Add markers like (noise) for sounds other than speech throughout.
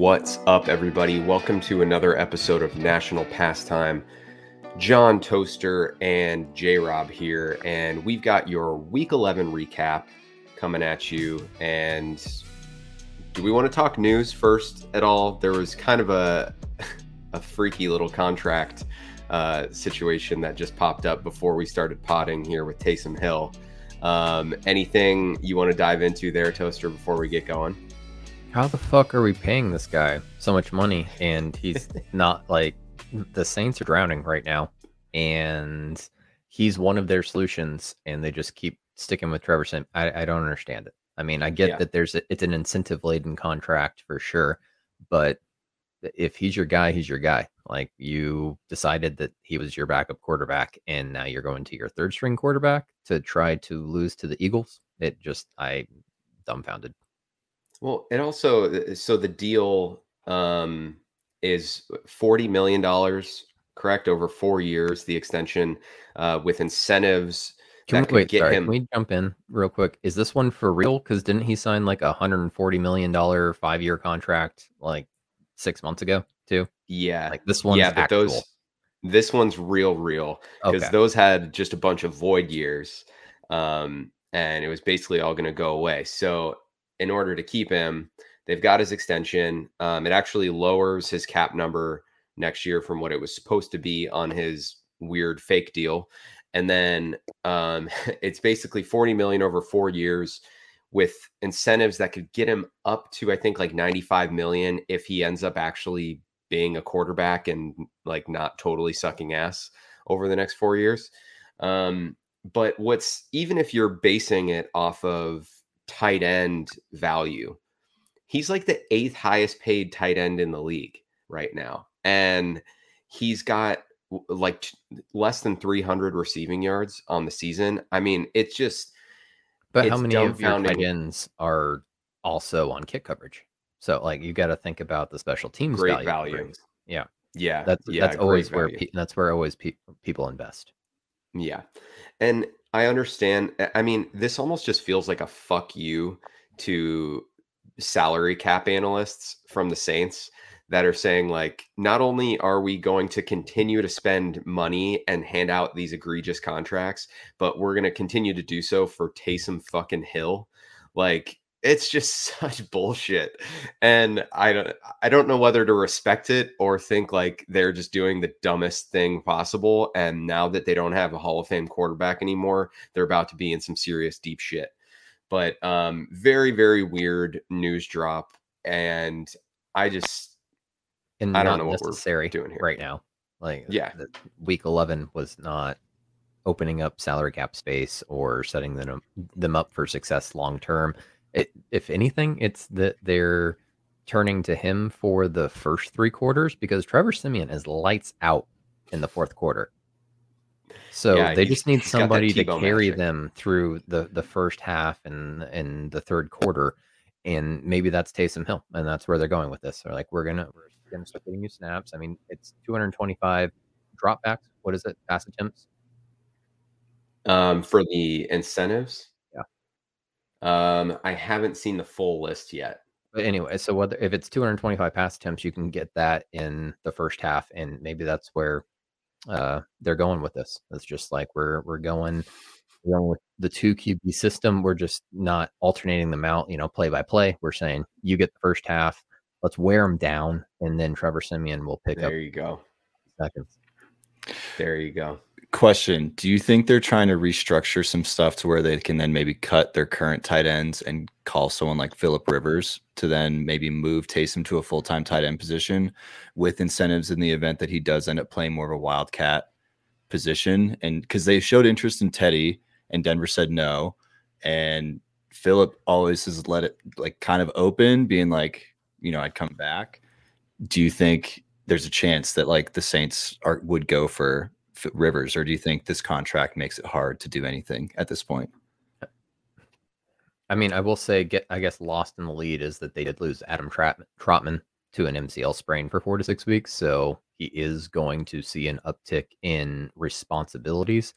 What's up, everybody? Welcome to another episode of National Pastime. John Toaster and J Rob here, and we've got your Week 11 recap coming at you. And do we want to talk news first at all? There was kind of a (laughs) a freaky little contract uh, situation that just popped up before we started potting here with Taysom Hill. Um, anything you want to dive into there, Toaster, before we get going? How the fuck are we paying this guy so much money and he's (laughs) not like the Saints are drowning right now and he's one of their solutions and they just keep sticking with Trevor Sim. I, I don't understand it. I mean, I get yeah. that there's a, it's an incentive laden contract for sure, but if he's your guy, he's your guy. Like you decided that he was your backup quarterback, and now you're going to your third string quarterback to try to lose to the Eagles. It just I dumbfounded. Well, and also uh, so the deal um is forty million dollars, correct, over four years. The extension uh, with incentives. Can we, wait, sorry, him... can we jump in real quick? Is this one for real? Because didn't he sign like a hundred and forty million dollar five year contract like six months ago too? Yeah, like this one. Yeah, but actual. those this one's real, real because okay. those had just a bunch of void years, um, and it was basically all going to go away. So in order to keep him, they've got his extension. Um, it actually lowers his cap number next year from what it was supposed to be on his weird fake deal, and then um, (laughs) it's basically forty million over four years with incentives that could get him up to I think like 95 million if he ends up actually being a quarterback and like not totally sucking ass over the next 4 years. Um, but what's even if you're basing it off of tight end value, he's like the eighth highest paid tight end in the league right now. And he's got like less than 300 receiving yards on the season. I mean, it's just but how many of your tight ends are also on kick coverage? So like you got to think about the special teams great value. value. Yeah, yeah, that's yeah, that's always where pe- that's where always pe- people invest. Yeah, and I understand. I mean, this almost just feels like a fuck you to salary cap analysts from the Saints that are saying like not only are we going to continue to spend money and hand out these egregious contracts, but we're going to continue to do so for Taysom fucking Hill. Like it's just (laughs) such bullshit. And I don't I don't know whether to respect it or think like they're just doing the dumbest thing possible and now that they don't have a Hall of Fame quarterback anymore, they're about to be in some serious deep shit. But um very very weird news drop and I just and I don't know what we're doing here right now. Like, yeah, week 11 was not opening up salary cap space or setting them them up for success long term. It, if anything, it's that they're turning to him for the first three quarters because Trevor Siemian is lights out in the fourth quarter. So yeah, they just need somebody to carry magic. them through the the first half and and the third quarter, and maybe that's Taysom Hill, and that's where they're going with this. They're like, we're gonna we're going to start getting you snaps. I mean, it's 225 dropbacks. What is it? Pass attempts? Um, for the incentives? Um, I haven't seen the full list yet. But anyway, so whether if it's 225 pass attempts, you can get that in the first half, and maybe that's where uh, they're going with this. It's just like we're we're going going with the two QB system. We're just not alternating them out, you know, play by play. We're saying you get the first half, let's wear them down, and then Trevor Siemian will pick there up. There you go. Seconds. There you go. Question: Do you think they're trying to restructure some stuff to where they can then maybe cut their current tight ends and call someone like Philip Rivers to then maybe move Taysom to a full time tight end position with incentives in the event that he does end up playing more of a wildcat position? And because they showed interest in Teddy and Denver said no, and Philip always has let it like kind of open, being like, you know, I'd come back. Do you think there's a chance that like the Saints are would go for Rivers, or do you think this contract makes it hard to do anything at this point? I mean, I will say, get I guess lost in the lead is that they did lose Adam Trautman to an MCL sprain for four to six weeks, so he is going to see an uptick in responsibilities.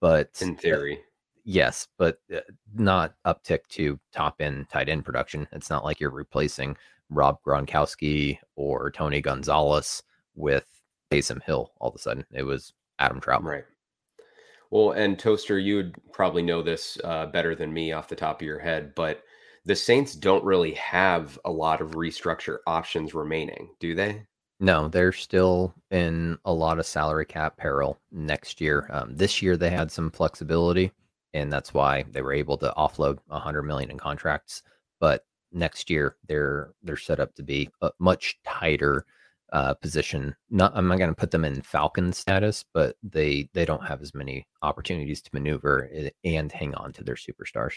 But in theory, yes, but uh, not uptick to top end tight end production. It's not like you're replacing Rob Gronkowski or Tony Gonzalez with Taysom Hill all of a sudden. It was Adam Trout. Right. Well, and Toaster, you would probably know this uh, better than me off the top of your head, but the Saints don't really have a lot of restructure options remaining, do they? No, they're still in a lot of salary cap peril next year. Um, this year they had some flexibility, and that's why they were able to offload 100 million in contracts. But next year they're they're set up to be a much tighter uh, position. Not I'm not going to put them in Falcon status, but they they don't have as many opportunities to maneuver and hang on to their superstars.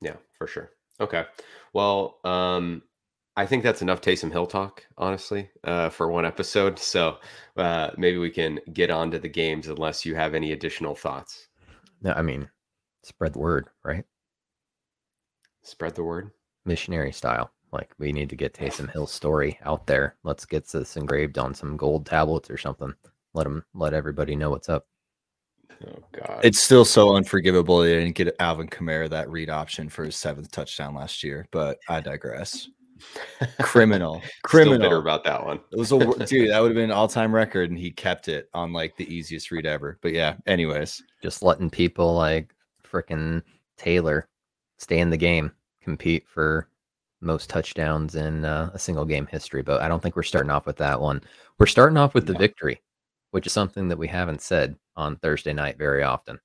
Yeah, for sure. Okay. Well, um, I think that's enough Taysom Hill talk, honestly, uh, for one episode. So uh, maybe we can get on to the games unless you have any additional thoughts. No, I mean, spread the word, right? Spread the word. Missionary style. Like we need to get Taysom Hill's story out there. Let's get this engraved on some gold tablets or something. Let them let everybody know what's up. Oh God! It's still so unforgivable they didn't get Alvin Kamara that read option for his seventh touchdown last year. But I digress. Criminal, criminal. (laughs) Still bitter about that one. It was a (laughs) dude that would have been an all-time record, and he kept it on like the easiest read ever. But yeah, anyways, just letting people like freaking Taylor stay in the game, compete for most touchdowns in uh, a single game history. But I don't think we're starting off with that one. We're starting off with the victory, which is something that we haven't said on Thursday night very often.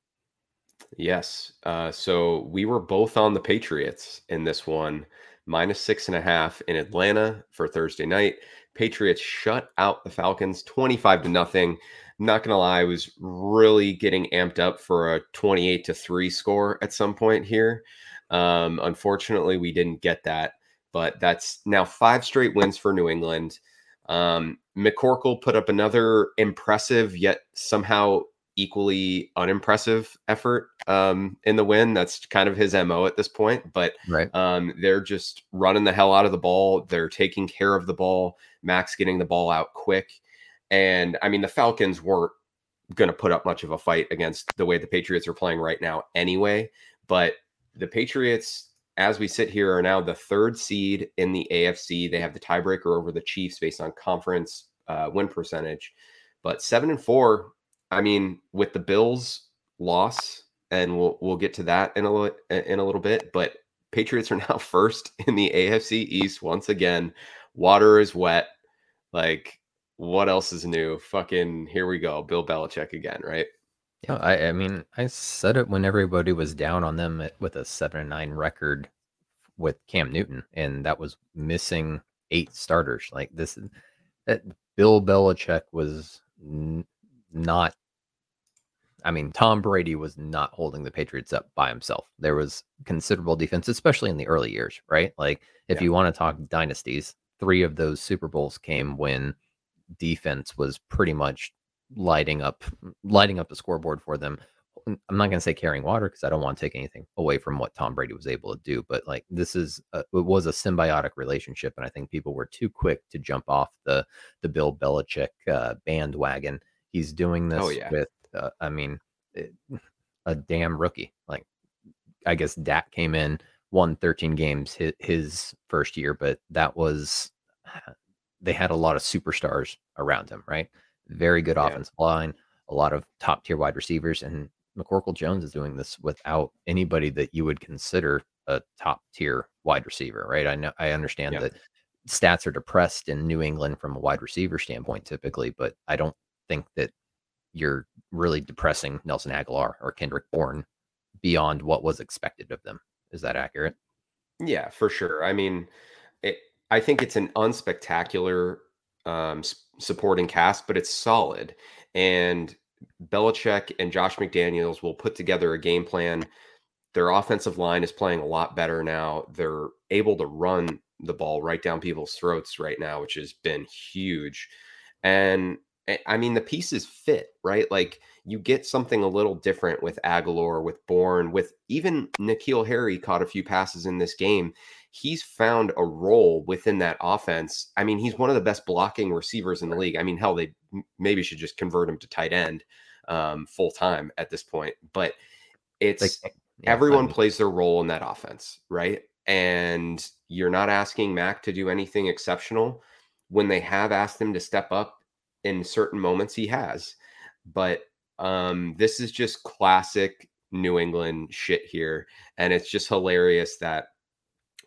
Yes. Uh, so we were both on the Patriots in this one, minus six and a half in Atlanta for Thursday night. Patriots shut out the Falcons 25 to nothing. I'm not going to lie, I was really getting amped up for a 28 to 3 score at some point here. Um, unfortunately, we didn't get that, but that's now five straight wins for New England. Um, McCorkle put up another impressive yet somehow equally unimpressive effort um, in the win. That's kind of his mo at this point. But right. um, they're just running the hell out of the ball. They're taking care of the ball. Max getting the ball out quick. And I mean, the Falcons weren't going to put up much of a fight against the way the Patriots are playing right now, anyway. But the Patriots, as we sit here, are now the third seed in the AFC. They have the tiebreaker over the Chiefs based on conference uh, win percentage. But seven and four I mean, with the Bills loss, and we'll we'll get to that in a in a little bit, but Patriots are now (laughs) first in the AFC East once again. Water is wet. Like, what else is new? Fucking here we go. Bill Belichick again, right? Yeah, I, I mean, I said it when everybody was down on them at, with a seven and nine record with Cam Newton, and that was missing eight starters. Like this, that Bill Belichick was n- not I mean, Tom Brady was not holding the Patriots up by himself. There was considerable defense, especially in the early years, right? Like, if yeah. you want to talk dynasties, three of those Super Bowls came when defense was pretty much lighting up, lighting up the scoreboard for them. I'm not going to say carrying water because I don't want to take anything away from what Tom Brady was able to do, but like this is a, it was a symbiotic relationship, and I think people were too quick to jump off the the Bill Belichick uh, bandwagon He's doing oh, this oh, yeah. with, uh, I mean, it, eh, a damn rookie. Like, I guess Dak came in, won 13 games his, his first year, but that was, (sighs) they had a lot of superstars around him, right? Very good yeah. offensive line, a lot of top tier wide receivers. And McCorkle Jones is doing this without anybody that you would consider a top tier wide receiver, right? I know, I understand yeah. that stats are depressed in New England from a wide receiver standpoint typically, but I don't think that you're really depressing Nelson Agholor or Kendrick Bourne beyond what was expected of them. Is that accurate? Yeah, for sure. I mean, it, I think it's an unspectacular um, supporting cast, but it's solid. And Belichick and Josh McDaniels will put together a game plan. Their offensive line is playing a lot better now. They're able to run the ball right down people's throats right now, which has been huge. And I mean, the pieces fit, right? Like you get something a little different with Agholor, with Bourne, with even N'Keal Harry caught a few passes in this game. He's found a role within that offense. I mean, he's one of the best blocking receivers in the league. I mean, hell, they maybe should just convert him to tight end um, full time at this point. But it's like, yeah, everyone plays their role in that offense, right? And you're not asking Mac to do anything exceptional. When they have asked him to step up in certain moments, he has. But um, this is just classic New England shit here. And it's just hilarious that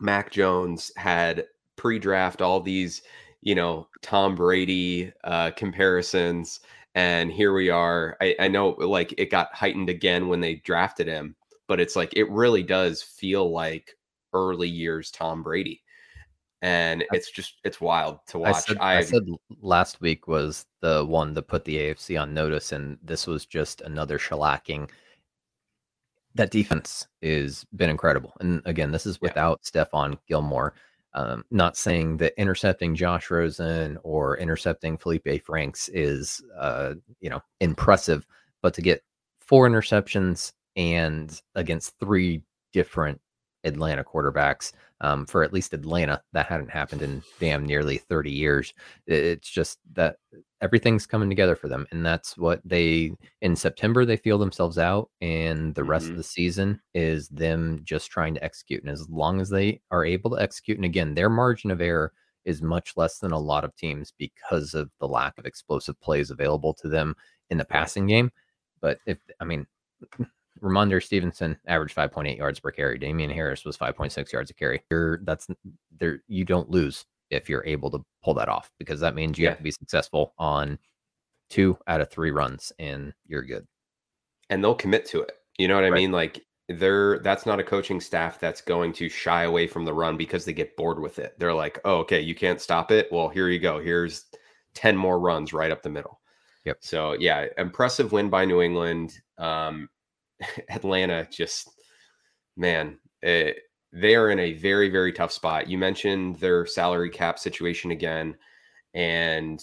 Mac Jones had pre draft all these, you know, Tom Brady uh, comparisons. And here we are. I, I know like it got heightened again when they drafted him, but it's like it really does feel like early years Tom Brady. And it's just it's wild to watch. I said, I, I said last week was the one that put the AFC on notice, and this was just another shellacking that defense is been incredible. And again, this is without yeah. Stephon Gilmore. Um, not saying that intercepting Josh Rosen or intercepting Felipe Franks is, uh, you know, impressive, but to get four interceptions and against three different Atlanta quarterbacks um, for at least Atlanta. That hadn't happened in damn nearly 30 years. It's just that everything's coming together for them. And that's what they, in September, they feel themselves out. And the rest mm-hmm. of the season is them just trying to execute. And as long as they are able to execute, and again, their margin of error is much less than a lot of teams because of the lack of explosive plays available to them in the passing game. But if, I mean, Rhamondre Stevenson averaged 5.8 yards per carry. Damien Harris was 5.6 yards a carry. You're, that's there. You don't lose if you're able to pull that off because that means you yeah. have to be successful on two out of three runs and you're good. And they'll commit to it. You know what I right. mean? Like they're that's not a coaching staff that's going to shy away from the run because they get bored with it. They're like, oh, okay, you can't stop it. Well, here you go. Here's 10 more runs right up the middle. Yep. So yeah, impressive win by New England. Um, (laughs) Atlanta just, man, it, eh, they are in a very, very tough spot. You mentioned their salary cap situation again. And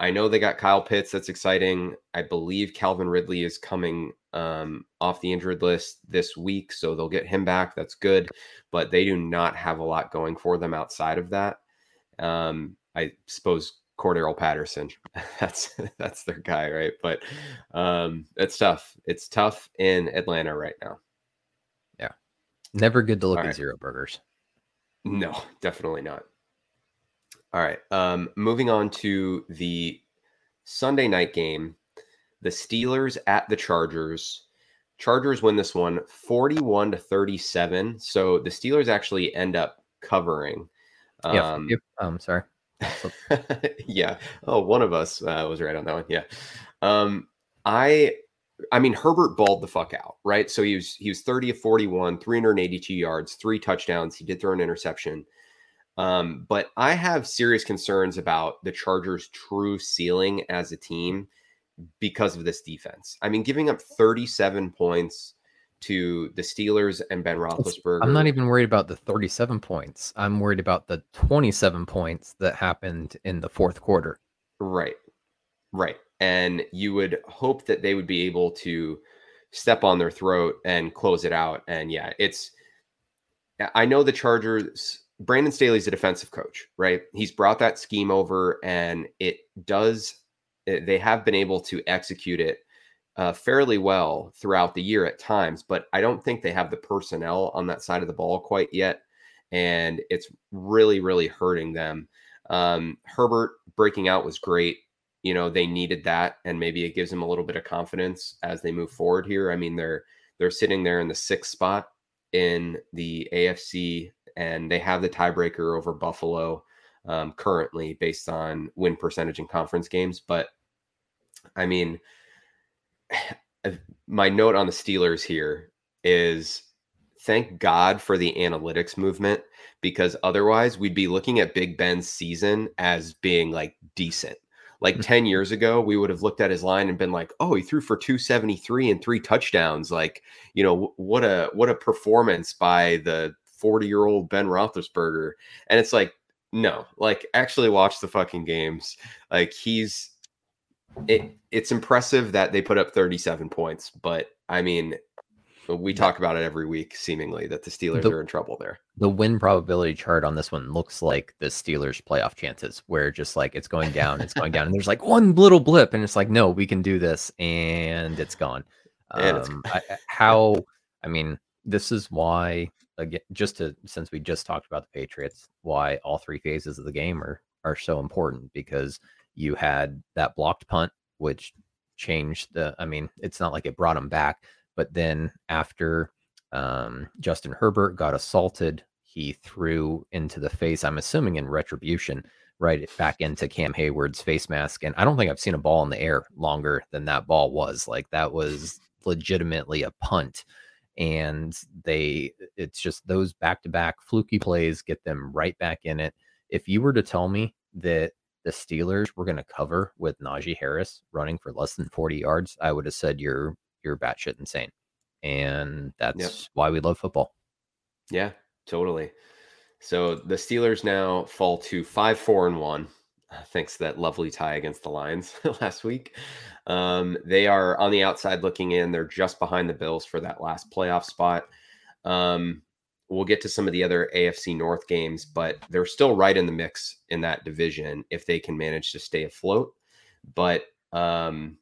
I know they got Kyle Pitts. That's exciting. I believe Calvin Ridley is coming um, off the injured list this week. So they'll get him back. That's good. But they do not have a lot going for them outside of that. Um, I suppose Cordarrelle Patterson. (laughs) That's that's their guy, right? But um, it's tough. It's tough in Atlanta right now. Yeah, never good to look All at right. zero burgers. No, definitely not. All right, um, moving on to the Sunday night game, the Steelers at the Chargers. Chargers win this one 41 to 37. So the Steelers actually end up covering. Um, yeah, yep. um sorry. (laughs) yeah. Oh, one of us uh, was right on that one. Yeah. Um, I, I mean, Herbert balled the fuck out, right? So he was he was 30 of 41, 382 yards, three touchdowns. He did throw an interception. Um, but I have serious concerns about the Chargers' true ceiling as a team because of this defense. I mean, giving up 37 points to the Steelers and Ben Roethlisberger. I'm not even worried about the 37 points. I'm worried about the 27 points that happened in the fourth quarter. Right. Right. And you would hope that they would be able to step on their throat and close it out. And yeah, it's, I know the Chargers, Brandon Staley's a defensive coach, right? He's brought that scheme over and it does, eh, they have been able to execute it uh, fairly well throughout the year at times, but I don't think they have the personnel on that side of the ball quite yet. And it's really, really hurting them. Um, Herbert breaking out was great. You know, they needed that, and maybe it gives them a little bit of confidence as they move forward here. I mean, they're they're sitting there in the sixth spot in the AFC, and they have the tiebreaker over Buffalo um, currently based on win percentage in conference games. But I mean, (sighs) my note on the Steelers here is thank God for the analytics movement because otherwise we'd be looking at Big Ben's season as being like decent. Like mm-hmm. 10 years ago, we would have looked at his line and been like, "Oh, he threw for 273 and three touchdowns. Like, you know, what a what a performance by the 40-year-old Ben Roethlisberger." And it's like, no, like actually watch the fucking games. Like he's it it's impressive that they put up 37 points, but I mean, we talk about it every week, seemingly that the Steelers the, are in trouble there. The win probability chart on this one looks like the Steelers' playoff chances, where just like it's going down, it's going down, and there's like one little blip, and it's like, no, we can do this, and it's gone. Um, and it's... I, how I mean, this is why again just to since we just talked about the Patriots, why all three phases of the game are are so important because you had that blocked punt, which changed the. I mean, it's not like it brought them back, but then after um, Justin Herbert got assaulted, he threw into the face. I'm assuming in retribution, right back into Cam Heyward's face mask. And I don't think I've seen a ball in the air longer than that ball was. Like that was legitimately a punt and they it's just those back-to-back fluky plays get them right back in it. If you were to tell me that the Steelers were going to cover with Najee Harris running for less than 40 yards, I would have said you're you're batshit insane. And that's yep. why we love football. Yeah, totally. So the Steelers now fall to five, four, and one thanks to that lovely tie against the Lions (laughs) last week. Um, they are on the outside looking in. They're just behind the Bills for that last playoff spot. Um, we'll get to some of the other AFC North games, but they're still right in the mix in that division if they can manage to stay afloat. But um,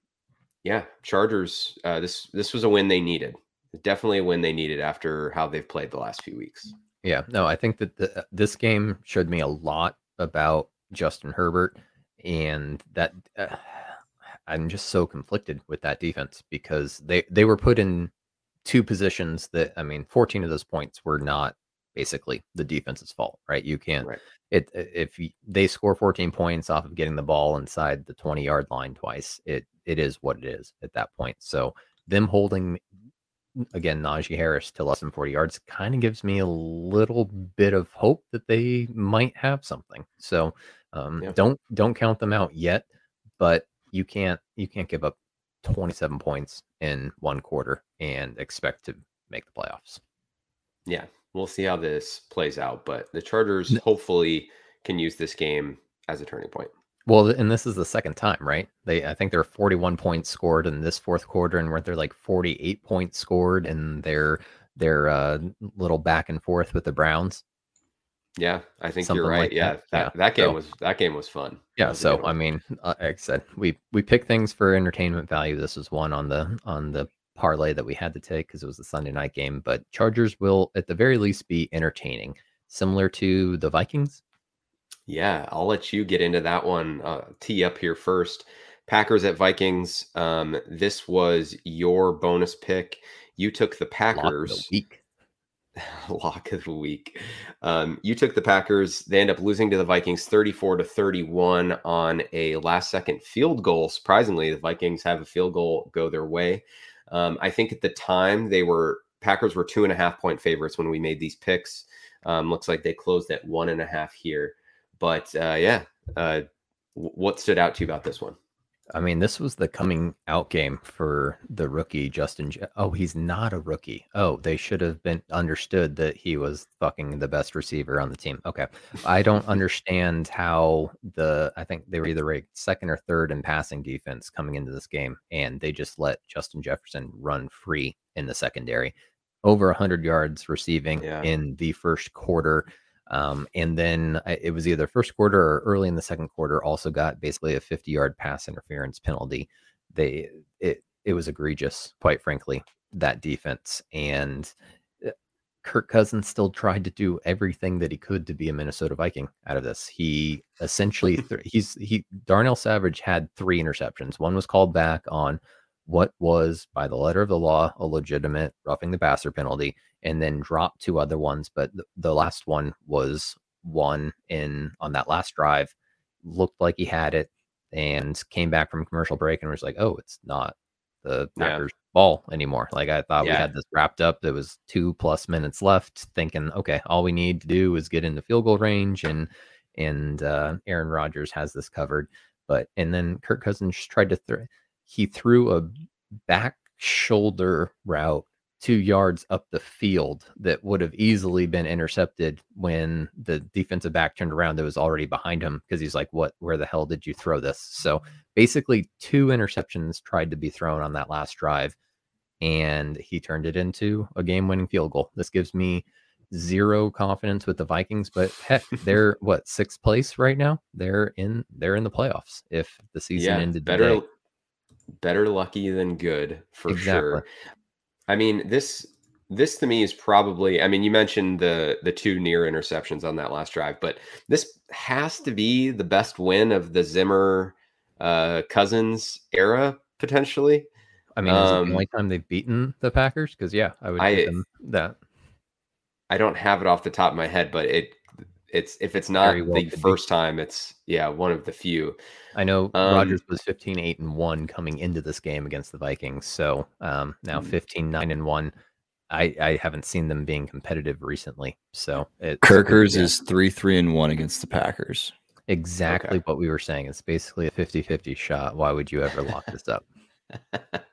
yeah, Chargers. Uh, this this was a win they needed. Definitely a win they needed after how they've played the last few weeks. Yeah, no, I think that the, this game showed me a lot about Justin Herbert, and that uh, I'm just so conflicted with that defense because they they were put in two positions that I mean, 14 of those points were not basically the defense's fault, right? You can't right. it if they score 14 points off of getting the ball inside the 20 yard line twice, it it is what it is at that point. So them holding again Najee Harris to less than 40 yards kind of gives me a little bit of hope that they might have something. So um, yeah. Don't don't count them out yet, but you can't you can't give up 27 points in one quarter and expect to make the playoffs. Yeah, we'll see how this plays out, but the Chargers hopefully can use this game as a turning point. Well, and this is the second time, right? They I think there are 41 points scored in this fourth quarter, and weren't there like 48 points scored in their their uh, little back and forth with the Browns? Yeah, I think Something you're right. Like yeah, that, that, yeah. that game so, was that game was fun. Yeah, was so I mean, uh, like I said, we we pick things for entertainment value. This was one on the on the parlay that we had to take because it was a Sunday night game. But Chargers will, at the very least, be entertaining, similar to the Vikings. Yeah, I'll let you get into that one. Uh, tee up here first. Packers at Vikings. Um, this was your bonus pick. You took the Packers. Lock the week. (laughs) lock of the week. Um, you took the Packers. They end up losing to the Vikings 34 to 31 on a last second field goal. Surprisingly, the Vikings have a field goal go their way. Um, I think at the time they were Packers were two and a half point favorites when we made these picks. Um, looks like they closed at one and a half here. But uh, yeah, uh, what stood out to you about this one? I mean, this was the coming out game for the rookie Justin. oh, he's not a rookie. Oh, they should have been understood that he was fucking the best receiver on the team. Okay, I don't (laughs) understand how the. I think they were either ranked second or third in passing defense coming into this game, and they just let Justin Jefferson run free in the secondary, over hundred yards receiving yeah. in the first quarter. Um, and then it was either first quarter or early in the second quarter. Also got basically a 50 yard pass interference penalty. They it it was egregious, quite frankly, that defense. And uh, Kirk Cousins still tried to do everything that he could to be a Minnesota Viking out of this. He essentially (laughs) th- he's he Darnell Savage had three interceptions. One was called back on what was by the letter of the law a legitimate roughing the passer penalty and then dropped two other ones. But th- the last one was one in on that last drive, looked like he had it, and came back from commercial break and was like, "Oh, it's not the Packers yeah. ball anymore." Like I thought yeah. we had this wrapped up. There was two plus minutes left, thinking, "Okay, all we need to do is get into field goal range," and and uh, Aaron Rodgers has this covered. But and then Kirk Cousins tried to throw. He threw a back shoulder route two yards up the field that would have easily been intercepted when the defensive back turned around that was already behind him because he's like, What, where the hell did you throw this? So basically, two interceptions tried to be thrown on that last drive, and he turned it into a game winning field goal. This gives me zero confidence with the Vikings, but heck, (laughs) they're what sixth place right now. They're in they're in the playoffs if the season yeah, ended better. Today. Better lucky than good for exactly. sure. I mean, this this to me is probably I mean you mentioned the the two near interceptions on that last drive, but this has to be the best win of the Zimmer uh Cousins era potentially. I mean, is um, it the only time they've beaten the Packers? Because yeah, I would give them that. I don't have it off the top of my head, but it it's if it's not well the first be. time, it's yeah, one of the few. I know um, Rodgers was 15 8 and 1 coming into this game against the Vikings. So um, now hmm. 15 9 and 1. I, I haven't seen them being competitive recently. So it's, Kirkers yeah. is 3 3 and 1 against the Packers. Exactly okay. what we were saying. It's basically a 50 50 shot. Why would you ever lock this up? (laughs)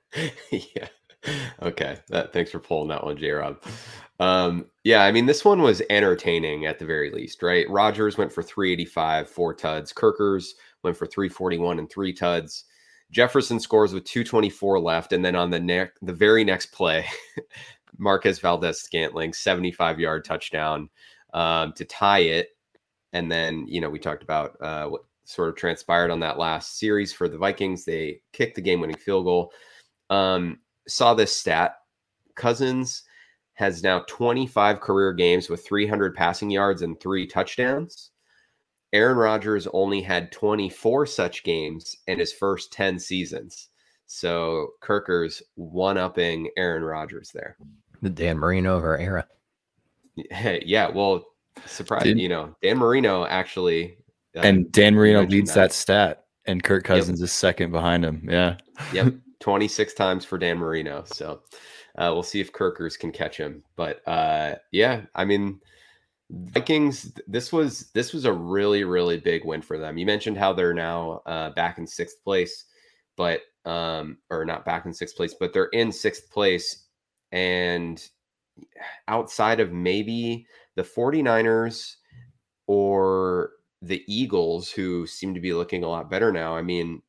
yeah. Okay. That, thanks for pulling that one, J Rob. Um, yeah, I mean, this one was entertaining at the very least, right? Rodgers went for 385, four tuds. Kirkers went for 341 and three tuds. Jefferson scores with 224 left. And then on the neck, the very next play, (laughs) Marquez Valdes Scantling, 75 yard touchdown um, to tie it. And then, you know, we talked about uh, what sort of transpired on that last series for the Vikings. They kicked the game winning field goal. Um, saw this stat Cousins has now 25 career games with 300 passing yards and three touchdowns. Aaron Rodgers only had 24 such games in his first 10 seasons. So Kirker's one upping Aaron Rodgers there. The Dan Marino of our era. yeah, well, surprise, you know, Dan Marino actually. Uh, and Dan Marino leads that. that. stat, and Kirk Cousins yep. is second behind him. Yeah. Yep. (laughs) 26 times for Dan Marino. So uh, we'll see if Kirkers can catch him. But uh, yeah, I mean, Vikings. This was this was a really really big win for them. You mentioned how they're now uh, back in sixth place, but um, or not back in sixth place, but they're in sixth place. And (sighs) outside of maybe the 49ers or the Eagles, who seem to be looking a lot better now. I mean,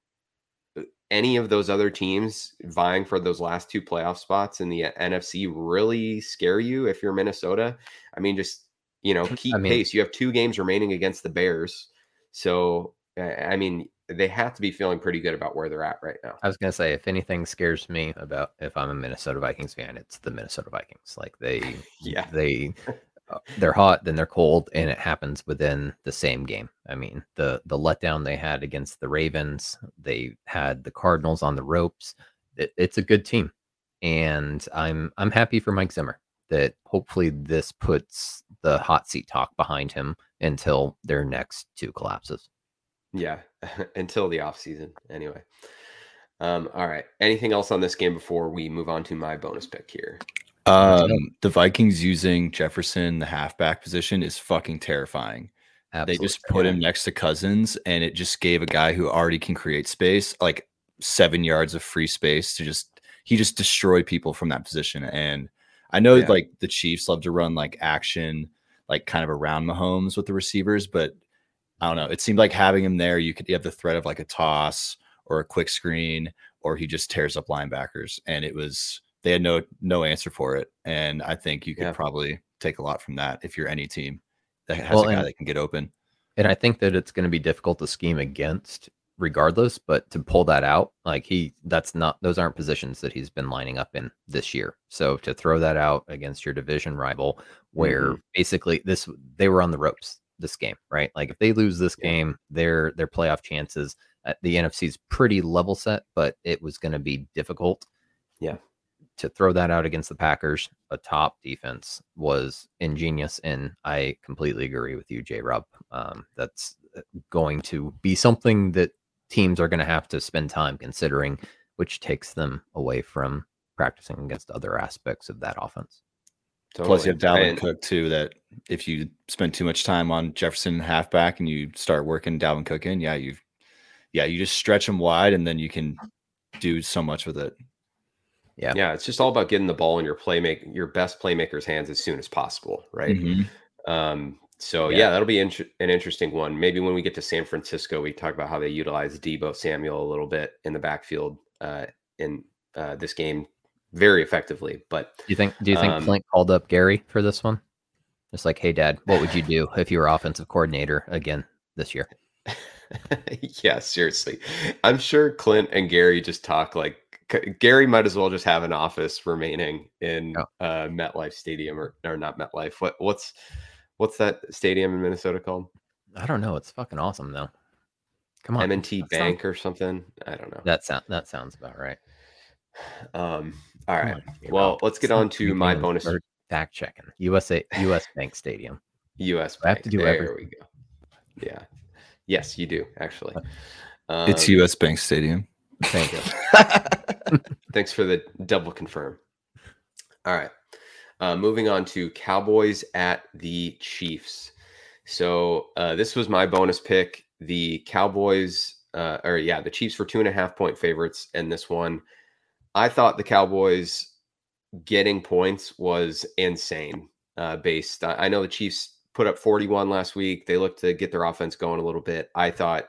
any of those other teams vying for those last two playoff spots in the NFC really scare you if you're Minnesota? I mean, just you know, keep I mean, pace. You have two games remaining against the Bears, so I mean, they have to be feeling pretty good about where they're at right now. I was gonna say, if anything scares me about if I'm a Minnesota Vikings fan, it's the Minnesota Vikings. Like they, (laughs) yeah, they (laughs) uh, they're hot, then they're cold, and it happens within the same game. I mean, the the letdown they had against the Ravens, they had the Cardinals on the ropes. It, it's a good team, and I'm I'm happy for Mike Zimmer that hopefully this puts the hot seat talk behind him until their next two collapses. Yeah, (laughs) until the off season, anyway. Um, all right. Anything else on this game before we move on to my bonus pick here? Um, the Vikings using Jefferson, the halfback position, is fucking terrifying. Absolutely. They just put him next to Cousins, and it just gave a guy who already can create space like seven yards of free space to just he just destroyed people from that position. And I know yeah. like the Chiefs love to run like action, like kind of around Mahomes with the receivers, but I don't know. It seemed like having him there, you could you have the threat of like a toss or a quick screen, or he just tears up linebackers, and it was they had no no answer for it. And I think you could yeah. probably take a lot from that if you're any team that has well, a guy and, that can get open. And I think that it's going to be difficult to scheme against regardless, but to pull that out, like he that's not those aren't positions that he's been lining up in this year. So to throw that out against your division rival where mm-hmm. basically this they were on the ropes this game, right? Like if they lose this game, their their playoff chances uh, the NFC is pretty level set, but it was going to be difficult. Yeah to throw that out against the Packers, a top defense, was ingenious. And I completely agree with you, J Rob. Um, that's uh, going to be something that teams are going to have to spend time considering, which takes them away from practicing against other aspects of that offense. Totally. Plus, you have Dalvin and, Cook too. That if you spend too much time on Jefferson halfback and you start working Dalvin Cook in, yeah, you, yeah, you just stretch him wide, and then you can do so much with it. Yeah. Yeah. It's just all about getting the ball in your playmaker, your best playmaker's hands as soon as possible. Right. Mm-hmm. Um, so yeah. yeah, that'll be an interesting one. Maybe when we get to San Francisco, we talk about how they utilize Deebo Samuel a little bit in the backfield uh, in uh, this game very effectively. But do you think do you think um, Klint called up Gary for this one? Just like, hey, Dad, what would you do (laughs) if you were offensive coordinator again this year? (laughs) yeah, seriously. I'm sure Klint and Gary just talk like Gary might as well just have an office remaining in oh. uh, MetLife Stadium or or not MetLife. What what's what's that stadium in Minnesota called? I don't know. It's fucking awesome though. Come on, M&T Bank or something. I don't know. That sound that sounds about right. (sighs) Um. All right. On, well, let's get on to my bonus. Fact checking. USA US Bank Stadium. US. Bank. I have to do there everything. we go. Yeah. Yes, you do actually. Um, it's US Bank Stadium. Thank you. (laughs) Thanks for the double confirm. All right. Uh, moving on to Cowboys at the Chiefs. So uh, this was my bonus pick. The Cowboys, uh, or yeah, the Chiefs were two and a half point favorites, and this one, I thought the Cowboys getting points was insane. Uh, based, I know the Chiefs put up 41 last week. They looked to get their offense going a little bit. I thought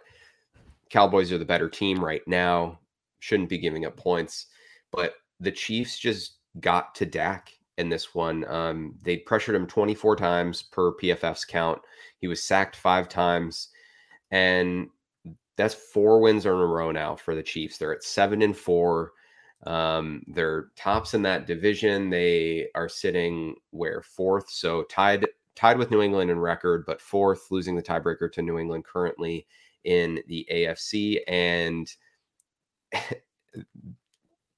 Cowboys are the better team right now. Shouldn't be giving up points, but the Chiefs just got to Dak in this one. Um, they pressured him 24 times per PFF's count. He was sacked five times, and that's four wins in a row now for the Chiefs. They're at seven and four. Um, they're tops in that division. They are sitting where fourth, so tied tied with New England in record, but fourth, losing the tiebreaker to New England currently in the AFC, and (laughs)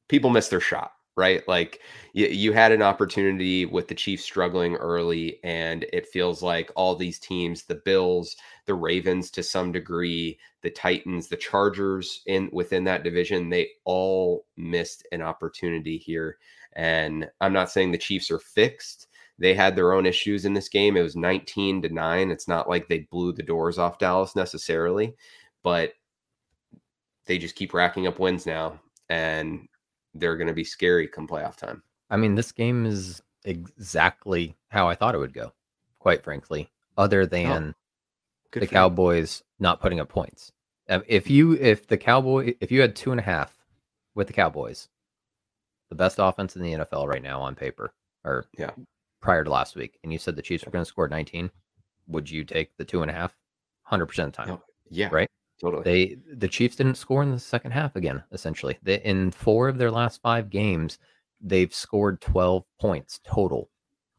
people miss their shot, right? Like you, you had an opportunity with the Chiefs struggling early, and it feels like all these teams, the Bills, the Ravens to some degree, the Titans, the Chargers in within that division, they all missed an opportunity here. And I'm not saying the Chiefs are fixed. They had their own issues in this game. It was 19 to 9. It's not like they blew the doors off Dallas necessarily, but they just keep racking up wins now and they're going to be scary come playoff time. I mean, this game is exactly how I thought it would go, quite frankly, other oh, than oh, the Cowboys you. not putting up points. Um, if you, if the Cowboy, if you had two and a half with the Cowboys, the best offense in the NFL right now on paper, or yeah, prior to last week, and you said the Chiefs were going to score 19, would you take the two and a half? 100% of the time. Yeah. Right? Totally. They the Chiefs didn't score in the second half again, essentially. They, in four of their last five games, they've scored 12 points total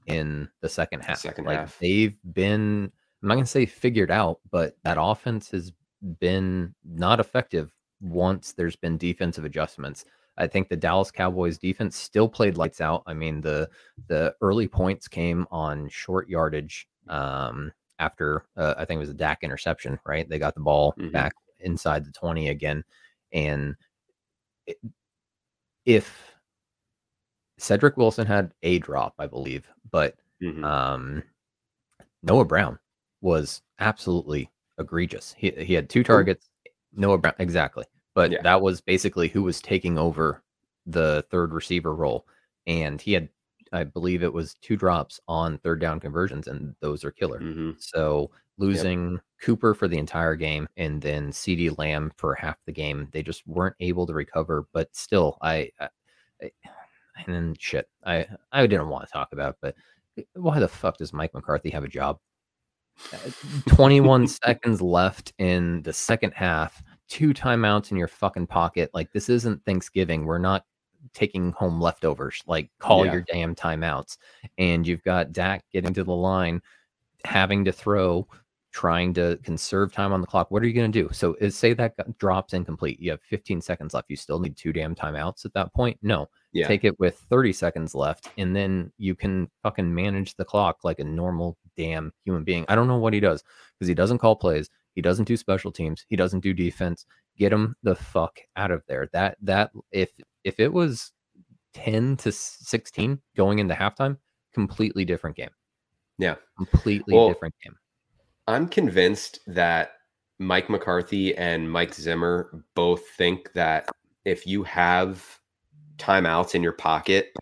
in the second half. Second like half. They've been, I'm not going to say figured out, but that offense has been not effective once there's been defensive adjustments. I think the Dallas Cowboys defense still played lights out. I mean, the the early points came on short yardage um, after uh, I think it was a Dak interception, right? They got the ball mm-hmm. back inside the 20 again. And it, if Cedric Wilson had a drop, I believe, but mm-hmm. um, Noah Brown was absolutely egregious. He, he had two targets. Noah Brown, exactly but yeah. that was basically who was taking over the third receiver role. And he had, I believe it was two drops on third down conversions, and those are killer. Mm-hmm. So losing yep. Cooper for the entire game and then CeeDee Lamb for half the game, they just weren't able to recover. But still, I, I, I (sighs) and then shit, I I didn't want to talk about, but why the fuck does Mike McCarthy have a job? Uh, 21 (laughs) seconds left in the second half two timeouts in your fucking pocket. Like this isn't Thanksgiving. We're not taking home leftovers. Like call yeah. your damn timeouts. And you've got Dak getting to the line, having to throw, trying to conserve time on the clock. What are you going to do? So say that drops incomplete. You have 15 seconds left. You still need two damn timeouts at that point. No. Yeah. Take it with 30 seconds left, and then you can fucking manage the clock like a normal damn human being. I don't know what he does because he doesn't call plays. He doesn't do special teams. He doesn't do defense. Get him the fuck out of there. That that if if it was 10 to 16 going into halftime, completely different game. Yeah. Completely well, different game. I'm convinced that Mike McCarthy and Mike Zimmer both think that if you have timeouts in your pocket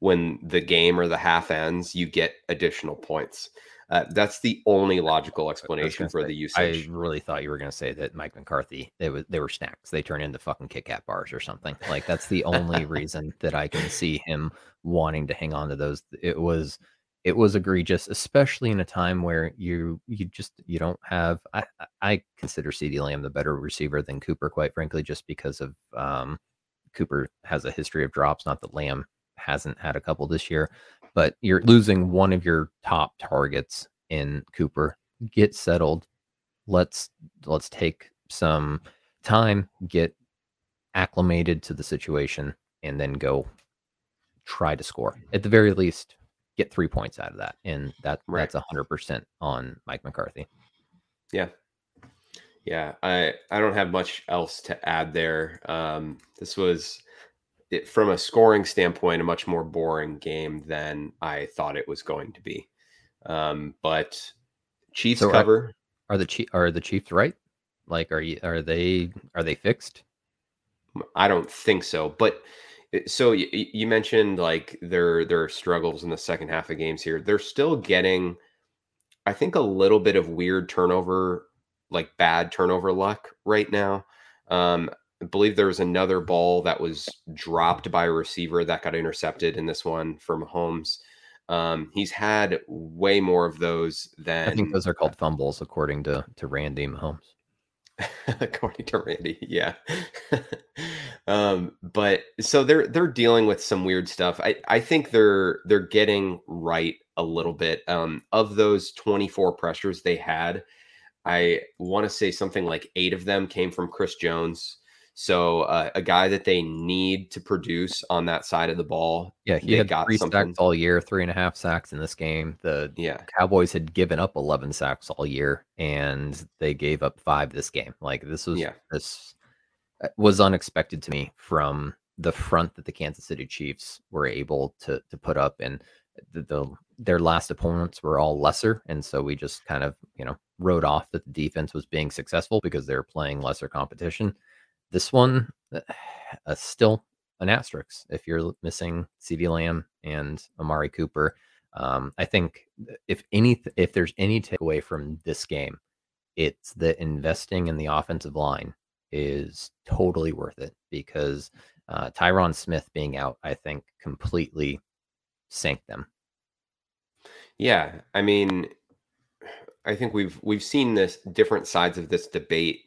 when the game or the half ends, you get additional points. Uh, that's the only logical explanation for say, the usage. I really thought you were going to say that Mike McCarthy they was they were snacks. They turn into fucking Kit Kat bars or something. Like that's the only (laughs) reason that I can see him wanting to hang on to those. It was it was egregious, especially in a time where you you just you don't have. I I consider CeeDee Lamb the better receiver than Cooper, quite frankly, just because of um Cooper has a history of drops. Not that Lamb hasn't had a couple this year, but you're losing one of your top targets in Cooper. Get settled. Let's let's take some time, get acclimated to the situation, and then go try to score. At the very least, get three points out of that. And that right. that's hundred percent on Mike McCarthy. Yeah. Yeah. I, I don't have much else to add there. Um, this was it, from a scoring standpoint, a much more boring game than I thought it was going to be. Um, but Chiefs so cover. Are, are the Chief are the Chiefs right? Like, are you are they are they fixed? I don't think so. But so you, you mentioned like their their struggles in the second half of games here. They're still getting, I think, a little bit of weird turnover, like bad turnover luck right now. Um, I believe there was another ball that was dropped by a receiver that got intercepted in this one from Mahomes. Um, he's had way more of those than I think those are called fumbles, according to to Randi Mahomes. (laughs) according to Randi. Yeah. (laughs) um, but so they're they're dealing with some weird stuff. I I think they're they're getting right a little bit. Um, of those 24 pressures they had, I want to say something like 8 of them came from Chris Jones. So uh, a guy that they need to produce on that side of the ball. Yeah, he had got three something. sacks all year, three and a half sacks in this game. The yeah Cowboys had given up eleven sacks all year, and they gave up five this game. Like this was yeah. this uh, was unexpected to me from the front that the Kansas City Chiefs were able to to put up, and the, the their last opponents were all lesser, and so we just kind of you know wrote off that the defense was being successful because they're playing lesser competition this one, uh, (sighs) still an asterisk if you're missing CeeDee Lamb and Amari Cooper. Um, I think if any, if there's any takeaway from this game, it's that investing in the offensive line is totally worth it because uh, Tyron Smith being out, I think, completely sank them. Yeah, I mean, (sighs) I think we've we've seen this different sides of this debate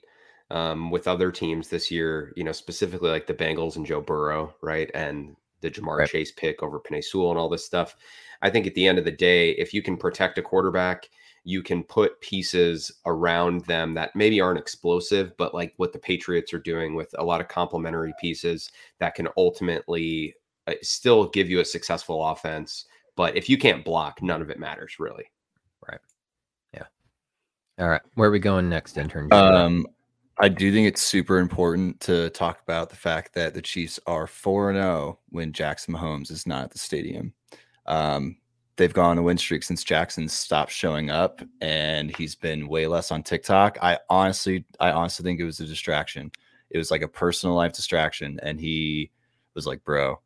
um, with other teams this year, you know, specifically like the Bengals and Joe Burrow, right? And the Ja'Marr right. Chase pick over Penei Sewell and all this stuff. I think at the end of the day, if you can protect a quarterback, you can put pieces around them that maybe aren't explosive, but like what the Patriots are doing with a lot of complementary pieces that can ultimately uh, still give you a successful offense. But if you can't block, none of it matters really. Right. Yeah. All right. Where are we going next, intern? Um, I do think it's super important to talk about the fact that the Chiefs are 4 0 when Jackson Mahomes is not at the stadium. Um, they've gone on a win streak since Jackson stopped showing up and he's been way less on TikTok. I honestly, I honestly think it was a distraction. It was like a personal life distraction. And he was like, bro,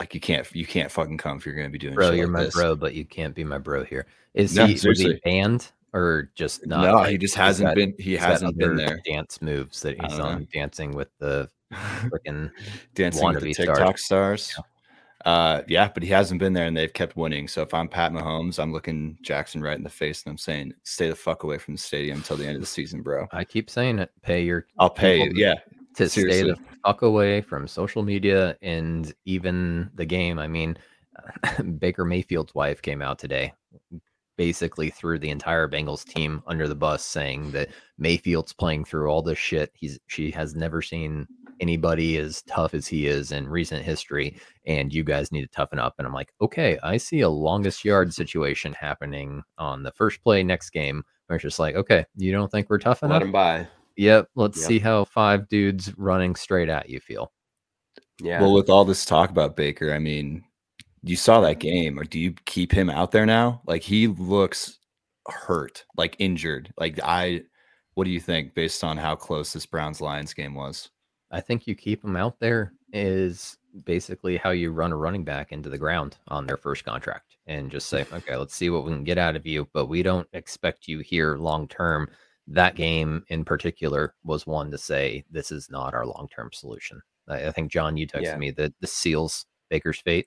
like you can't, you can't fucking come if you're going to be doing bro, you're like my this. bro, but you can't be my bro here. Is no, he, was he banned? Or just not? No, he just hasn't got, been. He hasn't been there. Dance moves that he's on, know. dancing with the (laughs) freaking dancing with the TikTok stars. stars. Yeah. Uh, yeah, but he hasn't been there, and they've kept winning. So if I'm Pat Mahomes, I'm looking Jackson right in the face, and I'm saying, "Stay the fuck away from the stadium until the end of the season, bro." I keep saying it. Pay your. I'll pay. Yeah. To Seriously. stay the fuck away from social media and even the game. I mean, (laughs) Baker Mayfield's wife came out today basically threw the entire Bengals team under the bus, saying that Mayfield's playing through all this shit. He's she has never seen anybody as tough as he is in recent history, and you guys need to toughen up. And I'm like, okay, I see a longest yard situation happening on the first play next game. Where it's just like, okay, you don't think we're tough enough? Let him by. Yep. Let's yep. see how five dudes running straight at you feel. Yeah. Well, with all this talk about Baker, I mean, you saw that mm-hmm. game or do you keep him out there now? Like he looks hurt like injured. Like i what do you think based on how close this browns lions game was? I think you keep him out there is basically how you run a running back into the ground on their first contract and just say (laughs) okay let's see what we can get out of you. But we don't expect you here long term. That game in particular was one to say this is not our long term solution. I, I, think john you texted yeah. me that the seals baker's fate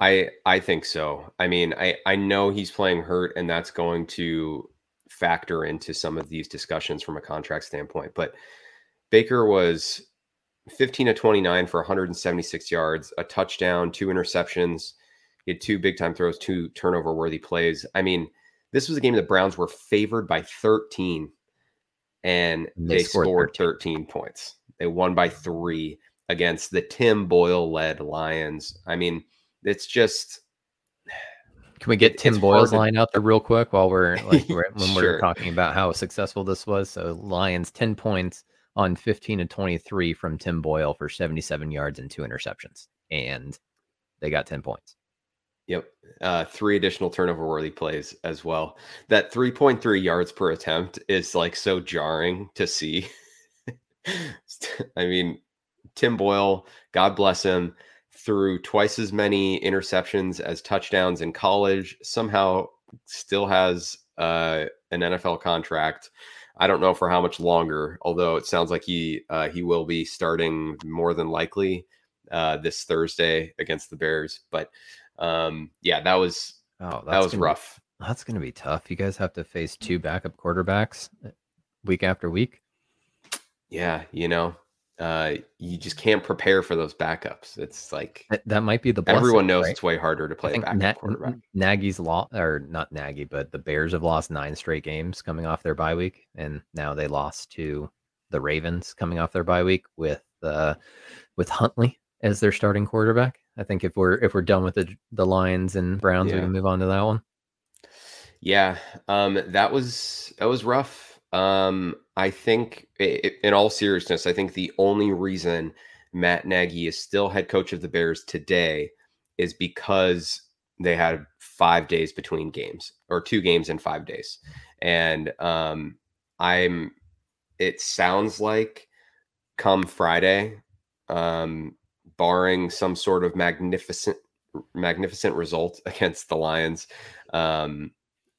I I think so. I mean, I I know he's playing hurt, and that's going to factor into some of these discussions from a contract standpoint. But Baker was 15 to 29 for 176 yards, a touchdown, two interceptions. He had two big time throws, two turnover worthy plays. I mean, this was a game the Browns were favored by 13 and they, they scored, scored 13. 13 points. They won by three against the Tim Boyle led Lions. I mean, it's just. (sighs) Can we get Tim Boyle's to... line out there real quick while we're (laughs) like when sure. we're talking about how successful this was? So Lions 10 points on 15 and 23 from Tim Boyle for 77 yards and two interceptions. And they got 10 points. Yep. Uh, three additional turnover worthy plays as well. That 3.3 yards per attempt is like so jarring to see. (laughs) I mean, Tim Boyle, God bless him, threw twice as many interceptions as touchdowns in college, somehow still has uh, an NFL contract. I don't know for how much longer, although it sounds like he uh, he will be starting more than likely uh, this Thursday against the Bears. But um, yeah, that was oh, that was rough. That's going to be tough. You guys have to face two backup quarterbacks uh, week after week. Yeah, you know, uh, you just can't prepare for those backups. It's like that, that might be the blessing, everyone knows right? it's way harder to play Na- quarterback. Nagy's law or not Nagy, but the Bears have lost nine straight games coming off their bye week, and now they lost to the Ravens coming off their bye week with uh, with Huntley as their starting quarterback. I think if we're if we're done with the the Lions and Browns, yeah. we can move on to that one. Yeah, um, that was that was rough. Um, I think, it, in all seriousness, I think the only reason Matt Nagy is still head coach of the Bears today is because they had five days between games or two games in five days, and um, I'm. It sounds like come Friday, um, barring some sort of magnificent magnificent result (laughs) against the Lions, um,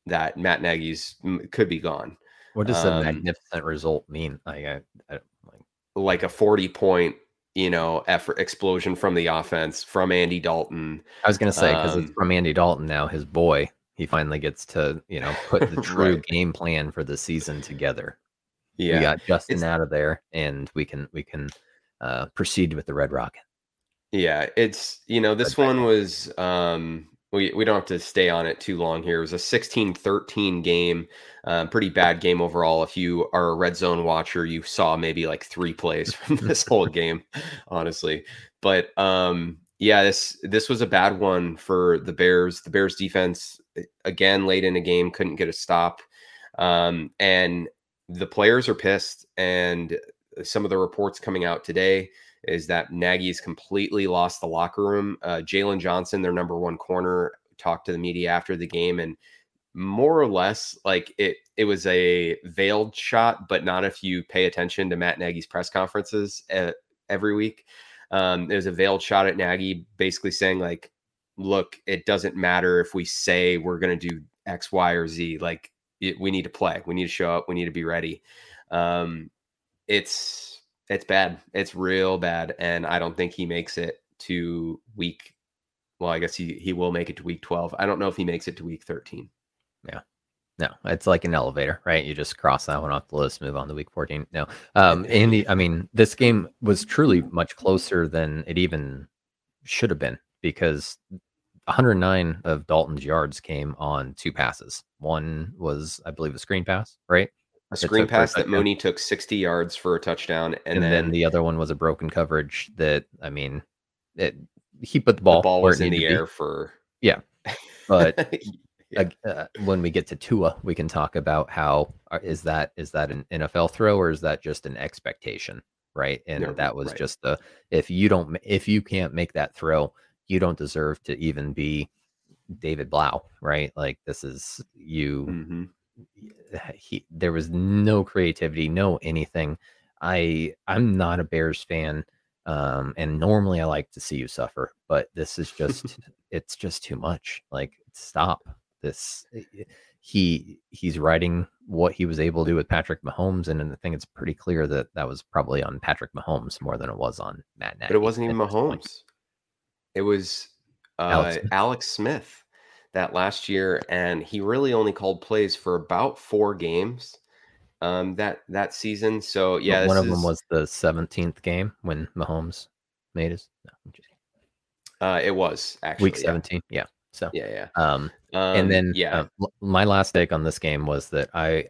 that Matt Nagy's could be gone. What does um, a magnificent result mean? Like, I, I, like, like a forty point, you know, effort explosion from the offense from Andy Dalton. I was going to say because um, it's from Andy Dalton now, his boy. He finally gets to you know put the (laughs) true right. game plan for the season together. Yeah, we got Justin it's, out of there, and we can we can uh, proceed with the Red Rocket. Yeah, it's you know this one was um we we don't have to stay on it too long here. It was a 16-13 game, uh, pretty bad game overall. If you are a red zone watcher, you saw maybe like three plays from (laughs) this whole game, honestly. But um yeah, this this was a bad one for the Bears. The Bears defense again late in a game couldn't get a stop. Um and the players are pissed and some of the reports coming out today is that Nagy's completely lost the locker room. Uh, Jaylon Johnson, their number one corner, talked to the media after the game and more or less like it it was a veiled shot, but not if you pay attention to Matt Nagy's press conferences uh, every week. Um, it was a veiled shot at Nagy, basically saying like, "Look, it doesn't matter if we say we're going to do X, Y, or Z. Like, it, we need to play. We need to show up. We need to be ready." Um, it's it's bad. It's real bad, and I don't think he makes it to week. Well, I guess he he will make it to week twelve. I don't know if he makes it to week thirteen. Yeah. No, it's like an elevator, right? You just cross that one off the list, move on to week 14. No, um, (laughs) Andy, I mean, this game was truly much closer than it even should have been because 109 of Dalton's yards came on two passes. One was, I believe, a screen pass, right? A screen pass that Mooney took 60 yards for a touchdown, and, and then, then, the other one was a broken coverage that I mean, it he put the ball, the ball was in the air for yeah, but (laughs) yeah. Uh, when we get to Tua, we can talk about how uh, is that is that an NFL throw or is that just an expectation, right? And that was right. just the if you don't if you can't make that throw, you don't deserve to even be David Blau, right? Like this is you. Mm-hmm he there was no creativity, no anything. I I'm not a Bears fan. Um, and normally I like to see you suffer, but this is (laughs) just it's just too much. Like stop this. Eh, he he's writing what he was able to do with Patrick Mahomes, and, and I think it's pretty clear that that was probably on Patrick Mahomes more than it was on Matt Nagy. But it wasn't even Mahomes. It was uh, Alex Smith. Alex Smith that last year, and he really only called plays for about four games. um, that that season. So yeah, one of is... them was the 17th game when Mahomes made his. No, uh, it was actually week 17. Yeah. yeah. So yeah, yeah. Um, um and then yeah, uh, my last take on this game was that I,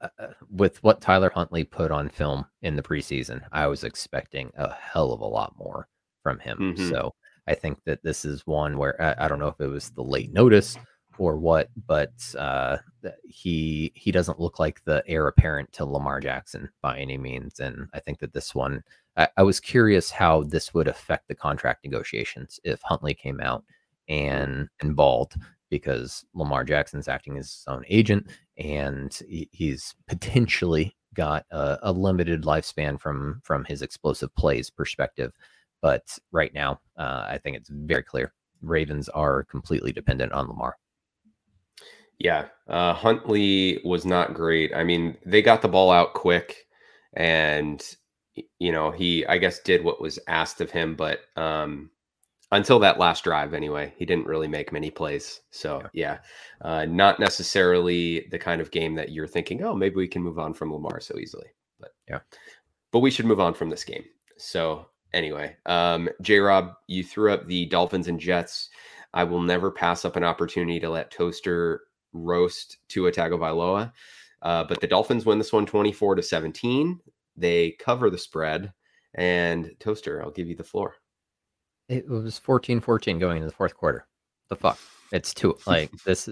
uh, uh, with what Tyler Huntley put on film in the preseason, I was expecting a hell of a lot more from him. Mm-hmm. So I think that this is one where I, I, don't know if it was the late notice or what, but uh, he he doesn't look like the heir apparent to Lamar Jackson by any means, and I think that this one. I, I was curious how this would affect the contract negotiations if Huntley came out and balled because Lamar Jackson's acting as his own agent and he, he's potentially got a, a, limited lifespan from from his explosive plays perspective. But right now, uh, I think it's very clear Ravens are completely dependent on Lamar. Yeah, uh, Huntley was not great. I mean, they got the ball out quick, and you know he, I guess, did what was asked of him. But um, until that last drive, anyway, he didn't really make many plays. So yeah, yeah. Uh, not necessarily the kind of game that you're thinking, oh, maybe we can move on from Lamar so easily. But yeah, but we should move on from this game. So anyway, um, J Rob, you threw up the Dolphins and Jets. I will never pass up an opportunity to let Toaster roast Tua Tagovailoa. Uh, but the Dolphins win this one 24 to 17. They cover the spread. And Toaster, I'll give you the floor. It was 14 14 going into the fourth quarter. The fuck? It's two (laughs) like this.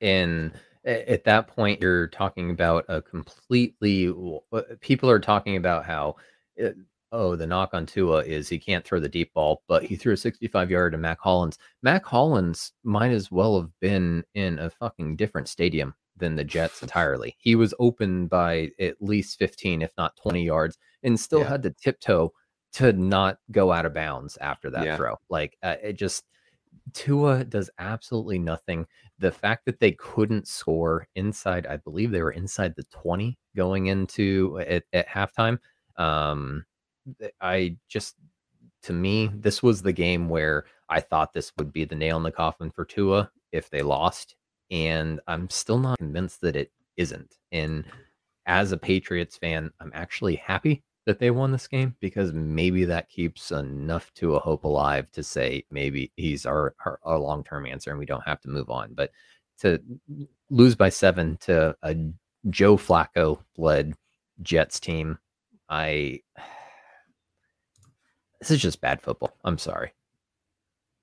In at that point, you're talking about a completely. Uh, people are talking about how it, oh, the knock on Tua is he can't throw the deep ball, but he threw a 65 yard to Mack Hollins. Mack Hollins might as well have been in a fucking different stadium than the Jets entirely. He was open by at least 15, if not 20 yards, and still yeah. had to tiptoe to not go out of bounds after that yeah. throw. Like uh, it just Tua does absolutely nothing. The fact that they couldn't score inside, I believe they were inside the 20 going into at, at halftime. Um, I just, to me, this was the game where I thought this would be the nail in the coffin for Tua if they lost. And I'm still not convinced that it isn't. And as a Patriots fan, I'm actually happy that they won this game because maybe that keeps enough to a hope alive to say maybe he's our, our, our long term answer and we don't have to move on. But to lose by seven to a Joe Flacco led Jets team, I this is just bad football. I'm sorry. (laughs)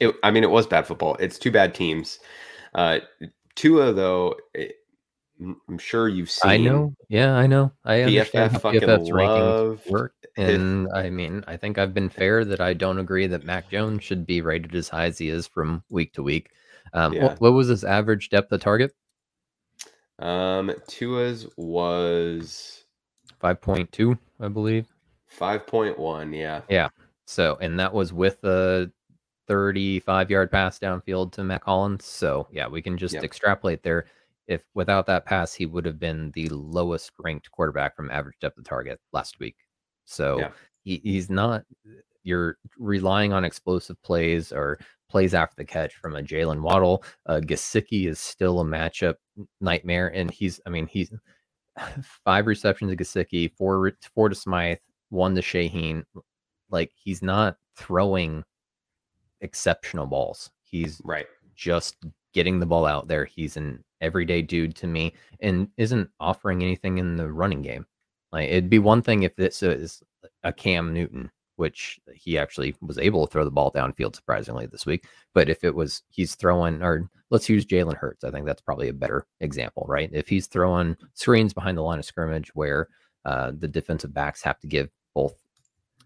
it, I mean, it was bad football. It's two bad teams. Uh, Tua, though, it, I'm sure you've seen. I know. Yeah, I know. I PFF fucking PFF's rankings work, (laughs) and I mean, I think I've been fair that I don't agree that Mac Jones should be rated as high as he is from week to week. Um, yeah. what, what, was his average depth of target? Um, Tua's was five point two, I believe. Five point one. Yeah. Yeah. So, and that was with a 35 yard pass downfield to Mack Hollins. So, yeah, we can just yep. extrapolate there if without that pass, he would have been the lowest ranked quarterback from average depth of target last week. So yeah. he, he's not, you're relying on explosive plays or plays after the catch from a Jaylen Waddle. Uh, Gesicki is still a matchup nightmare. And he's, I mean, he's (sighs) five receptions to Gesicki, four, four to Smythe, one to Shaheen. Like he's not throwing exceptional balls. He's right just getting the ball out there. He's an everyday dude to me and isn't offering anything in the running game. Like it'd be one thing if this is a Cam Newton, which he actually was able to throw the ball downfield surprisingly this week. But if it was he's throwing, or let's use Jalen Hurts, I think that's probably a better example, right? If he's throwing screens behind the line of scrimmage where uh, the defensive backs have to give both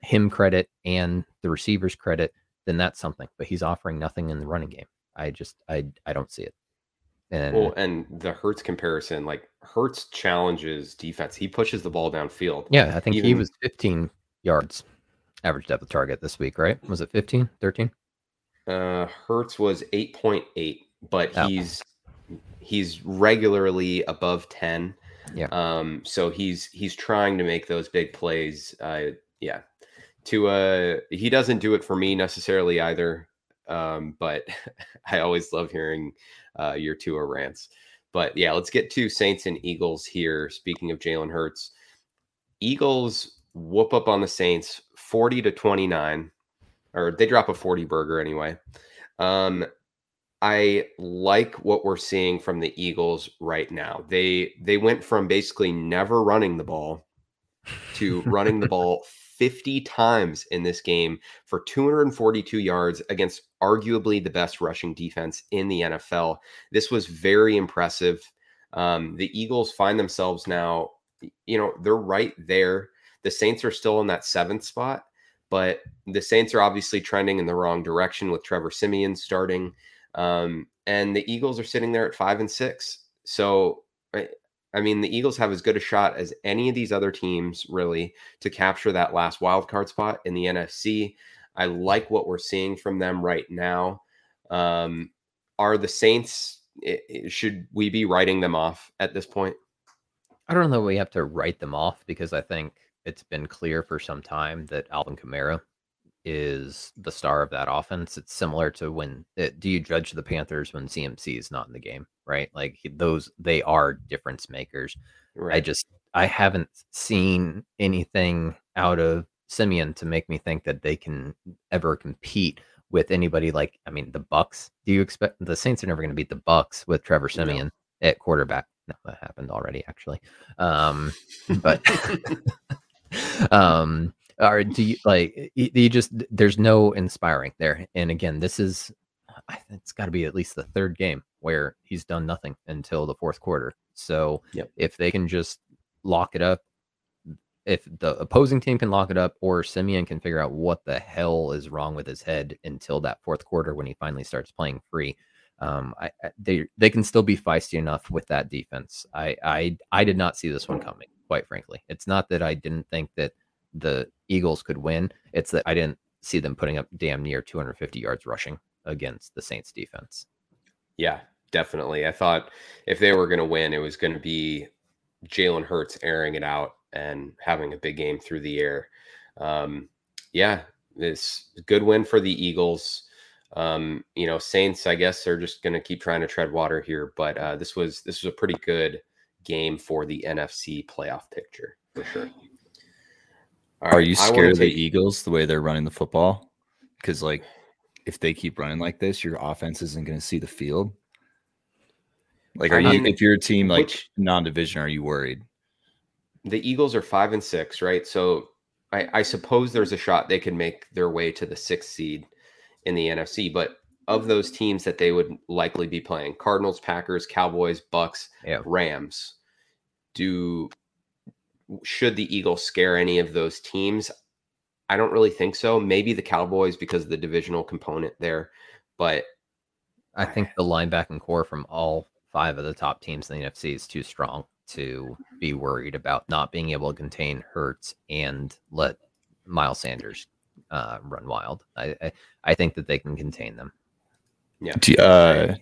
him credit and the receivers credit, then that's something. But he's offering nothing in the running game. I just I I don't see it. And well, and the Hurts comparison, like Hurts challenges defense. He pushes the ball downfield. Yeah, I think Even, he was 15 yards average depth of target this week, right? Was it 15, 13? Uh Hurts was 8.8, but oh. he's he's regularly above 10. Yeah. Um, so he's he's trying to make those big plays. Uh yeah. To uh he doesn't do it for me necessarily either. Um, but (laughs) I always love hearing uh, your Tua rants. But yeah, let's get to Saints and Eagles here. Speaking of Jalen Hurts, Eagles whoop up on the Saints 40 to 29, or they drop a 40 burger anyway. Um, I like what we're seeing from the Eagles right now. They they went from basically never running the ball to running the ball (laughs) 50 times in this game for 242 yards against arguably the best rushing defense in the NFL. This was very impressive. Um, the Eagles find themselves now, you know, they're right there. The Saints are still in that seventh spot, but the Saints are obviously trending in the wrong direction with Trevor Siemian starting. Um, and the Eagles are sitting there at five and six. So I mean, the Eagles have as good a shot as any of these other teams, really, to capture that last wild card spot in the NFC. I like what we're seeing from them right now. Um, are the Saints? should we be writing them off at this point? I don't know. We have to write them off because I think it's been clear for some time that Alvin Kamara is the star of that offense. It's similar to when it, eh, do you judge the Panthers when CMC is not in the game, right? Like those, they are difference makers. Right. I just, I haven't seen anything out of Siemian to make me think that they can ever compete with anybody like, I mean, the Bucks. Do you expect the Saints are never going to beat the Bucks with Trevor Siemian no. at quarterback? No, that happened already, actually. Um, but, (laughs) (laughs) um, or do you like you just there's no inspiring there and again this is it's got to be at least the third game where he's done nothing until the fourth quarter so yep. if they can just lock it up if the opposing team can lock it up or Siemian can figure out what the hell is wrong with his head until that fourth quarter when he finally starts playing free um, I, they they can still be feisty enough with that defense. I I I did not see this one coming, quite frankly. It's not that I didn't think that the Eagles could win. It's that I didn't see them putting up damn near 250 yards rushing against the Saints defense. Yeah, definitely. I thought if they were going to win, it was going to be Jalen Hurts airing it out and having a big game through the air. Um, yeah, this good win for the Eagles. Um, you know, Saints, I guess, are just going to keep trying to tread water here, but uh, this was this was a pretty good game for the NFC playoff picture for sure. Are you scared of the Eagles the way they're running the football? Because like, if they keep running like this, your offense isn't going to see the field. Like, are I you if you're a team like which, non-division, are you worried? The Eagles are five and six, right? So I, I suppose there's a shot they can make their way to the sixth seed in the NFC. But of those teams that they would likely be playing, Cardinals, Packers, Cowboys, Bucks, yeah. Rams, do should the Eagles scare any of those teams? I don't really think so. Maybe the Cowboys because of the divisional component there, but I think the linebacking corps from all five of the top teams in the NFC is too strong to be worried about not being able to contain Hurts and let Miles Sanders uh, run wild. I, I, I think that they can contain them. Yeah. You, uh,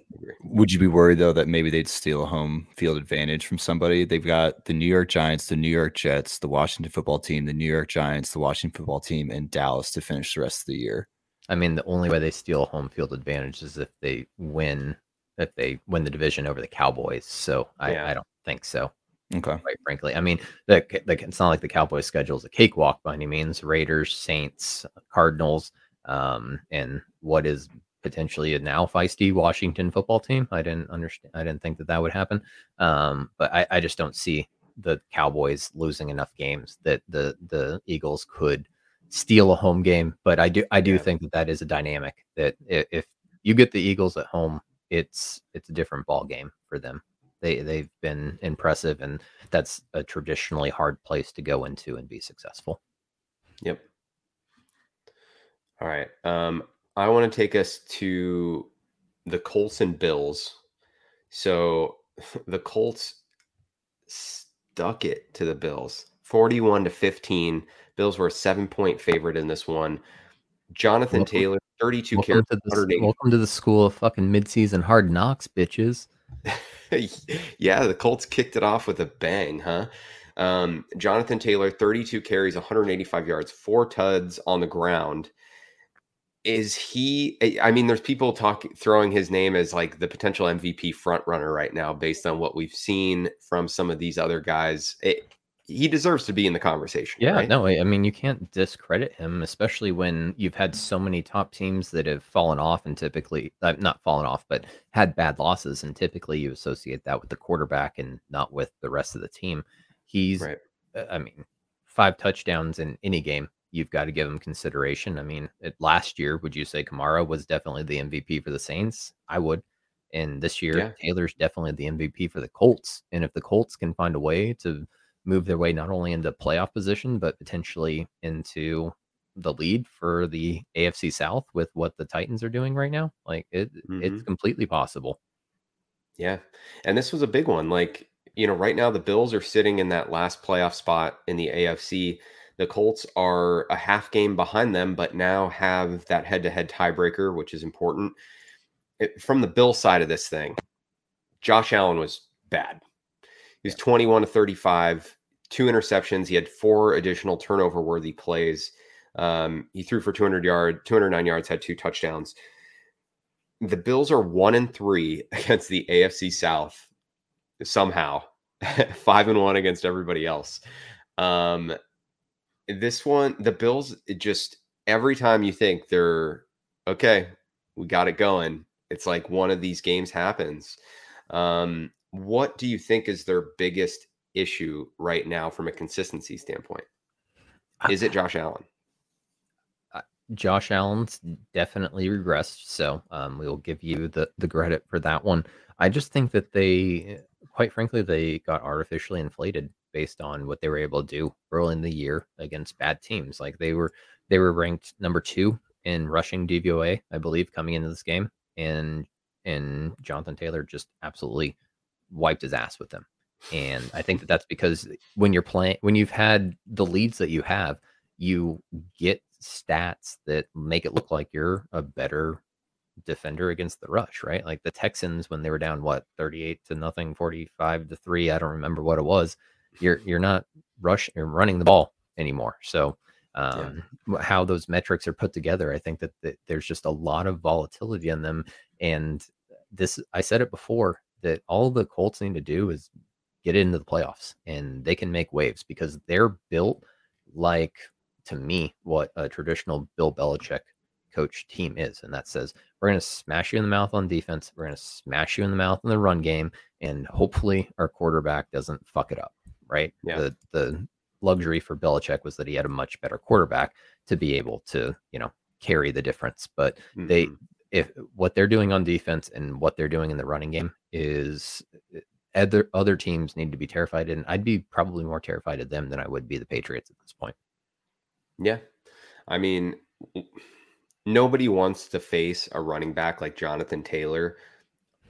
would you be worried though that maybe they'd steal a home field advantage from somebody? They've got the New York Giants, the New York Jets, the Washington football team, the New York Giants, the Washington football team, and Dallas to finish the rest of the year. I mean, the only way they steal home field advantage is if they win, if they win the division over the Cowboys. So I, yeah. I don't think so. Okay. Quite frankly, I mean, the, the, it's not like the Cowboys' schedule is a cakewalk by any means. Raiders, Saints, Cardinals, um, and what is potentially a now feisty Washington football team. I didn't understand. I didn't think that that would happen. Um, but I, I just don't see the Cowboys losing enough games that the the Eagles could steal a home game. But I do I do yeah. think that that is a dynamic that if you get the Eagles at home, it's it's a different ball game for them. They they've been impressive, and that's a traditionally hard place to go into and be successful. Yep. All right. Um, I want to take us to the Colts and Bills. So (laughs) the Colts stuck it to the Bills 41 to 15. Bills were a seven point favorite in this one. Jonathan welcome, Taylor, 32 welcome To the, welcome to the school of fucking midseason hard knocks, bitches. (laughs) yeah, the Colts kicked it off with a bang, huh? Um, Jonathan Taylor, 32 carries, 185 yards, four tuds on the ground is he i mean there's people talking throwing his name as like the potential mvp front runner right now based on what we've seen from some of these other guys it, he deserves to be in the conversation yeah right? no i mean you can't discredit him especially when you've had so many top teams that have fallen off and typically uh, not fallen off but had bad losses and typically you associate that with the quarterback and not with the rest of the team he's right. Uh, i mean five touchdowns in any game you've got to give him consideration. I mean, it, last year, would you say Kamara was definitely the MVP for the Saints? I would. And this year, yeah. Taylor's definitely the MVP for the Colts. And if the Colts can find a way to move their way not only into playoff position, but potentially into the lead for the AFC South with what the Titans are doing right now, like it, mm-hmm. it's completely possible. Yeah. And this was a big one. Like, you know, right now the Bills are sitting in that last playoff spot in the AFC the Colts are a half game behind them, but now have that head to head tiebreaker, which is important. It, from the Bill side of this thing, Josh Allen was bad. He was 21 to 35, two interceptions. He had four additional turnover worthy plays. Um, he threw for 200 yards, 209 yards, had two touchdowns. The Bills are one and three (laughs) against the AFC South somehow, (laughs) five and one against everybody else. Um, this one, the Bills, just every time you think they're okay, we got it going, it's like one of these games happens. Um, what do you think is their biggest issue right now from a consistency standpoint? Is it Josh Allen? Josh Allen's definitely regressed, so um, we will give you the the credit for that one. I just think that they, quite frankly, they got artificially inflated based on what they were able to do early in the year against bad teams. Like they were they were ranked number two in rushing DVOA, I believe, coming into this game, and and Jonathan Taylor just absolutely wiped his ass with them. And I think that that's because when you're playing, when you've had the leads that you have, you get stats that make it look like you're a better defender against the rush, right? Like the Texans when they were down what 38 to nothing, 45 to 3, I don't remember what it was you're you're not rushing you're running the ball anymore. So um, yeah. how those metrics are put together, I think that, that there's just a lot of volatility in them. And this, I said it before that all the Colts need to do is get into the playoffs and they can make waves because they're built like to me what a traditional Bill Belichick coach team is. And that says, we're going to smash you in the mouth on defense. We're going to smash you in the mouth in the run game. And hopefully our quarterback doesn't fuck it up right? Yeah. The the luxury for Belichick was that he had a much better quarterback to be able to, you know, carry the difference. But mm-hmm. they if what they're doing on defense and what they're doing in the running game is eh, other other teams need to be terrified and I'd be probably more terrified of them than I would be the Patriots at this point. Yeah. I mean nobody wants to face a running back like Jonathan Taylor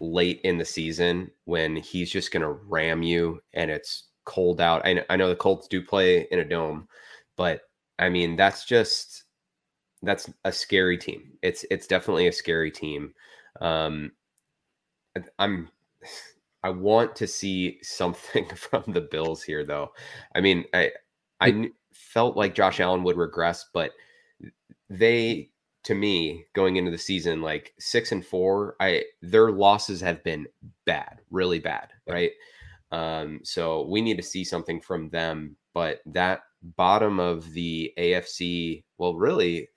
late in the season when he's just going to ram you and it's cold out. I, I know the Colts do play in a dome, but I mean that's just that's a scary team. It's it's definitely a scary team. Um, I'm I want to see something (laughs) from the Bills here, though. I mean, I I felt like Josh Allen would regress, but they to me going into the season like six and four i their losses have been bad really bad right um, so we need to see something from them. But that bottom of the AFC, well, really,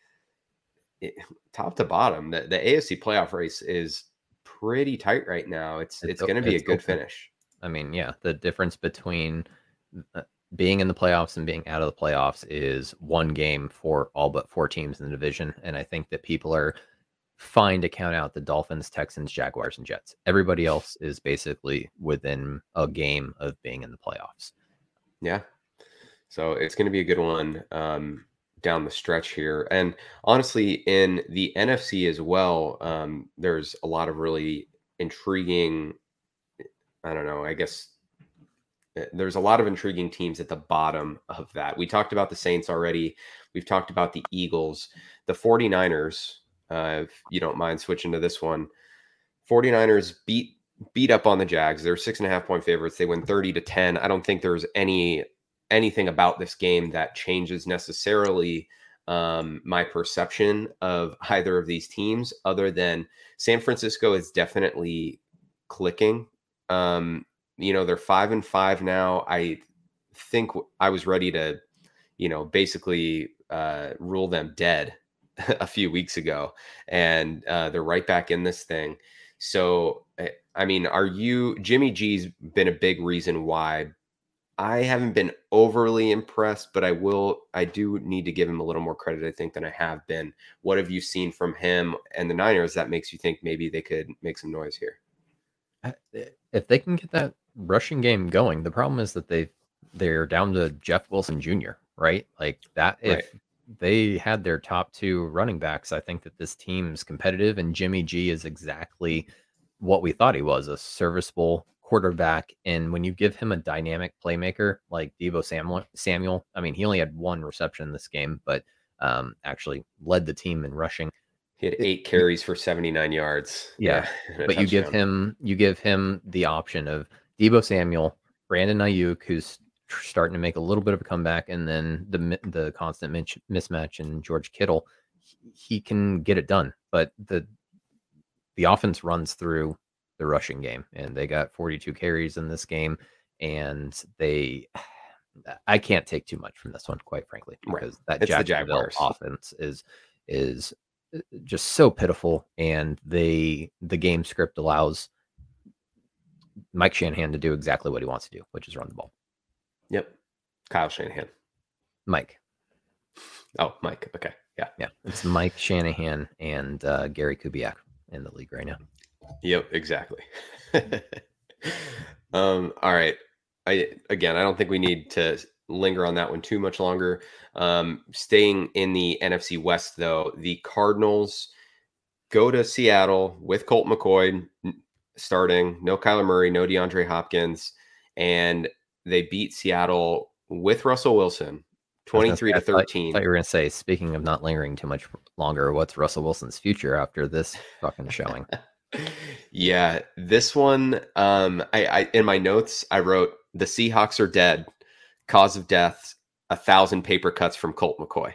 it, top to bottom, the, the AFC playoff race is pretty tight right now. It's it's, it's going to be a good open. finish. I mean, yeah, the difference between uh, being in the playoffs and being out of the playoffs is one game for all but four teams in the division, and I think that people are fine to count out the Dolphins, Texans, Jaguars, and Jets. Everybody else is basically within a game of being in the playoffs. Yeah. So it's going to be a good one um, down the stretch here. And honestly, in the NFC as well, um, there's a lot of really intriguing, I don't know, I guess eh, there's a lot of intriguing teams at the bottom of that. We talked about the Saints already. We've talked about the Eagles, the 49ers uh, if you don't mind switching to this one. 49ers beat beat up on the Jags. They're six and a half point favorites. They win 30 to 10. I don't think there's any anything about this game that changes necessarily um, my perception of (laughs) either of these teams, other than San Francisco is definitely clicking. Um, you know, they're five and five now. I think I was ready to, you know, basically uh, rule them dead (laughs) a few weeks ago, and uh, they're right back in this thing. So, eh, I mean, are you Jimmy G's been a big reason why I haven't been overly impressed, but I will. I do need to give him a little more credit, I think, than I have been. What have you seen from him and the Niners that makes you think maybe they could make some noise here? Eh, if they can get that rushing game going, the problem is that they they're down to Jeff Wilson Jr. Right, like that. If right. They had their top two running backs, I think that this team's competitive, and Jimmy G is exactly what we thought he was a serviceable quarterback. And when you give him a dynamic playmaker like Deebo Samuel, Samuel, I mean, he only had one reception in this game, but um, actually led the team in rushing. He had eight carries for 79 yards. (laughs) Yeah. yeah but you give him you give him the option of Deebo Samuel, Brandon Aiyuk, who's starting to make a little bit of a comeback, and then the the constant mismatch in George Kittle. He can get it done, but the the offense runs through the rushing game, and they got 42 carries in this game, and they. (sighs) I can't take too much from this one, quite frankly, because right. that it's Jacksonville offense is is uh, just so pitiful, and they the game script allows Mike Shanahan to do exactly what he wants to do, which is run the ball. Yep, Kyle Shanahan. Mike. Oh, Mike. Okay, yeah, yeah. It's Mike Shanahan and uh, Gary Kubiak in the league right now. Yep, exactly. (laughs) um, all right. I again, I don't think we need to linger on that one too much longer. Um, staying in the NFC West, though, the Cardinals go to Seattle with Colt McCoy starting, no Kyler Murray, no DeAndre Hopkins, and they beat Seattle with Russell Wilson 23 to 13. I thought you were going to say, speaking of not lingering too much longer, what's Russell Wilson's future after this fucking showing? (laughs) yeah, this one, um, I, I in my notes I wrote the Seahawks are dead, cause of death, a thousand paper cuts from Colt McCoy.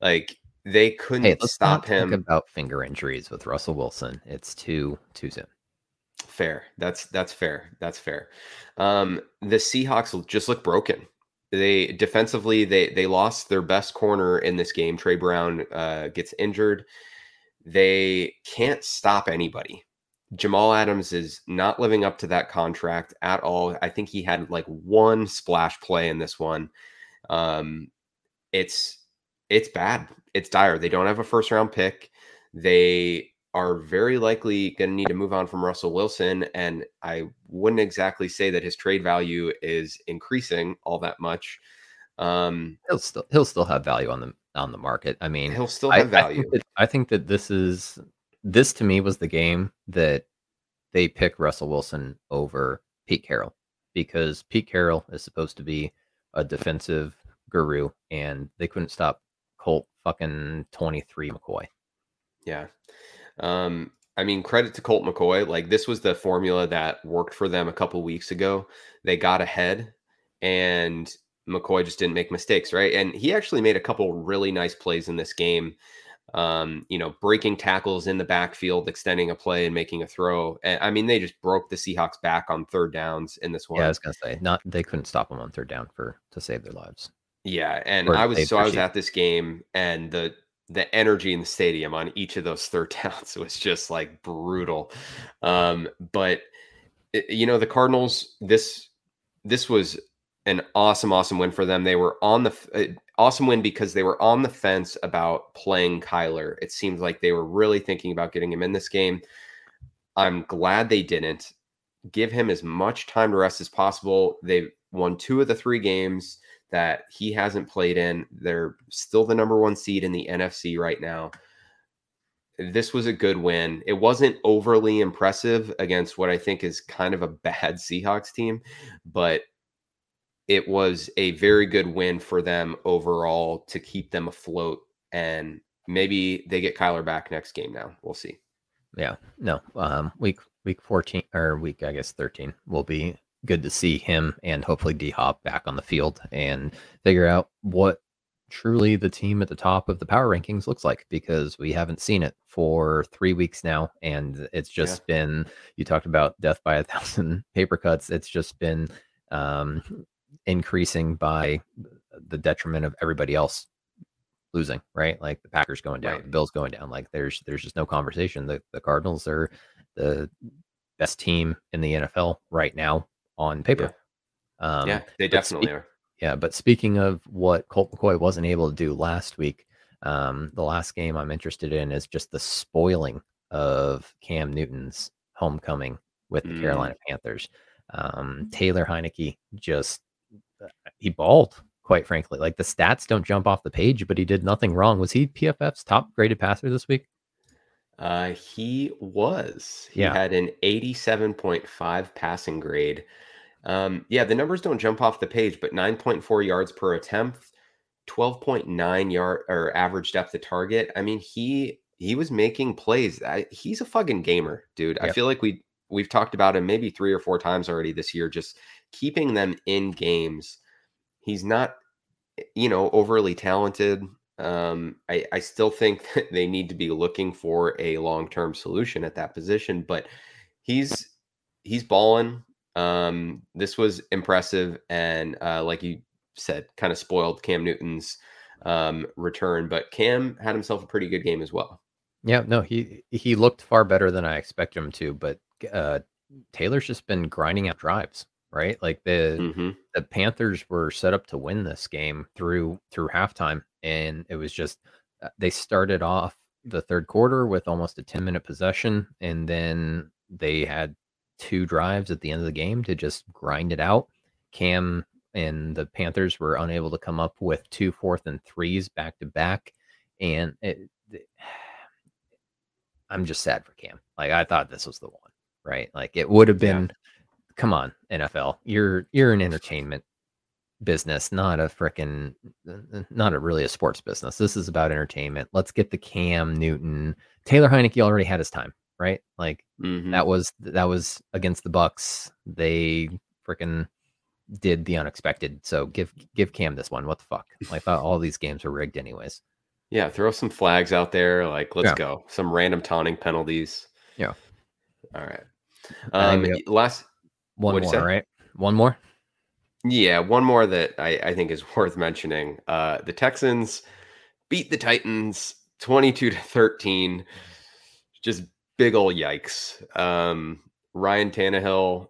Like they couldn't hey, stop him. about finger injuries with Russell Wilson. It's too too soon. Fair. That's that's fair. That's fair. Um, the Seahawks just look broken. They defensively they they lost their best corner in this game. Tre Brown uh, gets injured. They can't stop anybody. Jamal Adams is not living up to that contract at all. I think he had like one splash play in this one. Um, it's it's bad. It's dire. They don't have a first round pick. They are very likely going to need to move on from Russell Wilson, and I wouldn't exactly say that his trade value is increasing all that much. Um, he'll still he'll still have value on the on the market. I mean, he'll still have I, value. I think, that, I think that this is this to me was the game that they pick Russell Wilson over Pete Carroll because Pete Carroll is supposed to be a defensive guru, and they couldn't stop Colt fucking twenty three McCoy. Yeah. Um, I mean, credit to Colt McCoy. Like this was the formula that worked for them a couple weeks ago. They got ahead, and McCoy just didn't make mistakes, right? And he actually made a couple really nice plays in this game. Um, you know, breaking tackles in the backfield, extending a play and making a throw. And I mean, they just broke the Seahawks back on third downs in this one. Yeah, I was gonna say, not they couldn't stop them on third down for to save their lives. Yeah, and or I was so I was at this game, and the the energy in the stadium on each of those third (laughs) downs was just like brutal. Um, but you know, the Cardinals, this this was an awesome, awesome win for them. They were on the uh, awesome win because they were on the fence about playing Kyler. It seemed like they were really thinking about getting him in this game. I'm glad they didn't give him as much time to rest as possible. They won two of the three games that he hasn't played in. They're still the number one seed in the NFC right now. This was a good win. It wasn't overly impressive against what I think is kind of a (laughs) bad Seahawks team, but it was a very good win for them overall to keep them afloat. And maybe they get Kyler back next game now. We'll see. Yeah. No. Um, week week 14 or week, I guess 13 will be good to see him and hopefully D Hop back on the field and figure out what truly the team at the top of the power rankings looks like because we haven't seen it for three weeks now. And it's just yeah. been, you talked about death by a (laughs) thousand paper cuts. It's just been um, increasing by the detriment of everybody else losing, right? Like the Packers going down, right. the Bills going down. Like there's there's just no conversation. The the Cardinals are the best team in the NFL right now on paper. Yeah, um, yeah they definitely spe- are. Yeah, but speaking of what Colt McCoy wasn't able to do last week, um, the last game I'm interested in is just the spoiling of Cam Newton's homecoming with the mm. Carolina Panthers. Um, Taylor Heinicke just uh, he balled quite frankly. Like the stats don't jump off the page, but he did nothing wrong. Was he PFF's top graded passer this week? Uh, he was. He yeah. had an 87.5 passing grade. Um, yeah, the numbers don't jump off the page, but 9.4 yards per attempt, 12.9 yard or average depth of target. I mean, he he was making plays. I, he's a fucking gamer, dude. Yep. I feel like we we've talked about him maybe three or four times already this year. Just keeping them in games. He's not, you know, overly talented. Um, I, I still think (laughs) that they need to be looking for a long term solution at that position, but he's he's balling. Um, this was impressive, and uh, like you said, kind of spoiled Cam Newton's um, return, but Cam had himself a pretty good game as well. Yeah, no, he he looked far better than I expected him to, but uh, Taylor's just been grinding out drives right? Like the mm-hmm. the Panthers were set up to win this game through through halftime, and it was just uh, they started off the third quarter with almost a 10 minute possession, and then they had two drives at the end of the game to just grind it out. Cam and the Panthers were unable to come up with two fourth and threes back to back, and it, it, (sighs) I'm just sad for Cam. Like I thought this was the one, right? Like it would have been yeah come on, NFL. You're you're an entertainment business, not a freaking not a really a sports business. This is about entertainment. Let's get the Cam Newton. Taylor Heinicke already had his time, right? Like mm-hmm. that was that was against the Bucs. They freaking did the unexpected. So give give Cam this one. What the fuck? I thought all these games were rigged anyways. Yeah, throw some flags out there. Like, let's yeah. go. Some random taunting penalties. Yeah. All right. Um, last one more, right? One more. Yeah, one more that I, I think is (laughs) worth mentioning. Uh, the Texans beat the Titans 22 to 13. Just big old yikes. Um, Ryan Tannehill,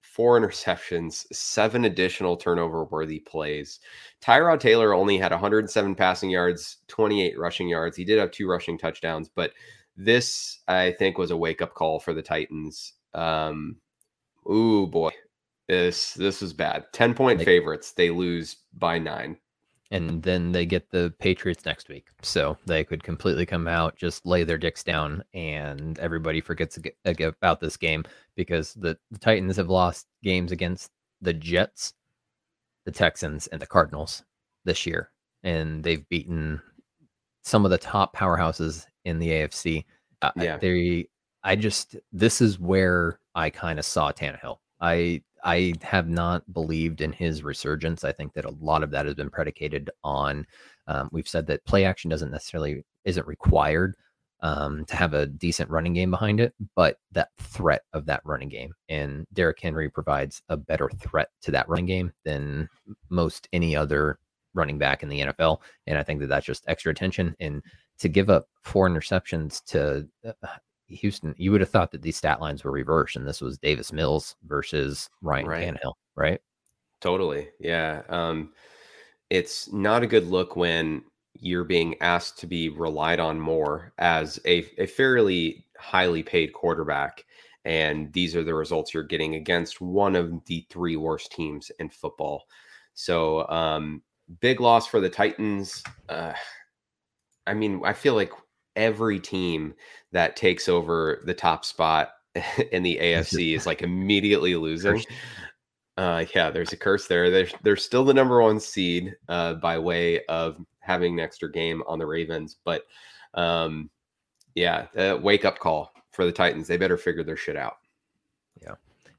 four interceptions, seven additional turnover worthy plays. Tyrod Taylor only had 107 passing yards, 28 rushing yards. He did have two rushing touchdowns, but this, I think, was a wake up call for the Titans. Um, Ooh boy, this this is bad. Ten point they, favorites. They lose by nine, and then they get the Patriots next week. So they could completely come out, just lay their dicks down, and everybody forgets about this game because the, the Titans have lost games against the Jets, the Texans, and the Cardinals this year, and they've beaten some of the top powerhouses in the AFC. Uh, yeah, they. I just this is where I kind of saw Tannehill. I I have not believed in his resurgence. I think that a lot of that has been predicated on. Um, we've said that play action doesn't necessarily isn't required um, to have a decent running game behind it, but that threat of that running game and Derrick Henry provides a better threat to that running game than most any other running back in the NFL. And I think that that's just extra attention. And to give up four interceptions to uh, Houston, you would have thought that these stat lines were reversed, and this was Davis Mills versus Ryan right. Tannehill, right? Totally, yeah. Um, it's not a good look when you're being asked to be relied on more as a, a fairly highly paid quarterback, and these are the results you're getting against one of the three worst teams in football. So, um, big loss for the Titans. Uh, I mean, I feel like every team that takes over the top spot (laughs) in the AFC is like immediately losing. Uh, yeah, there's a curse there. They're, they're still the number one seed uh, by way of having an extra game on the Ravens. But um, yeah, uh, wake up call for the Titans. They better figure their shit out. Yeah.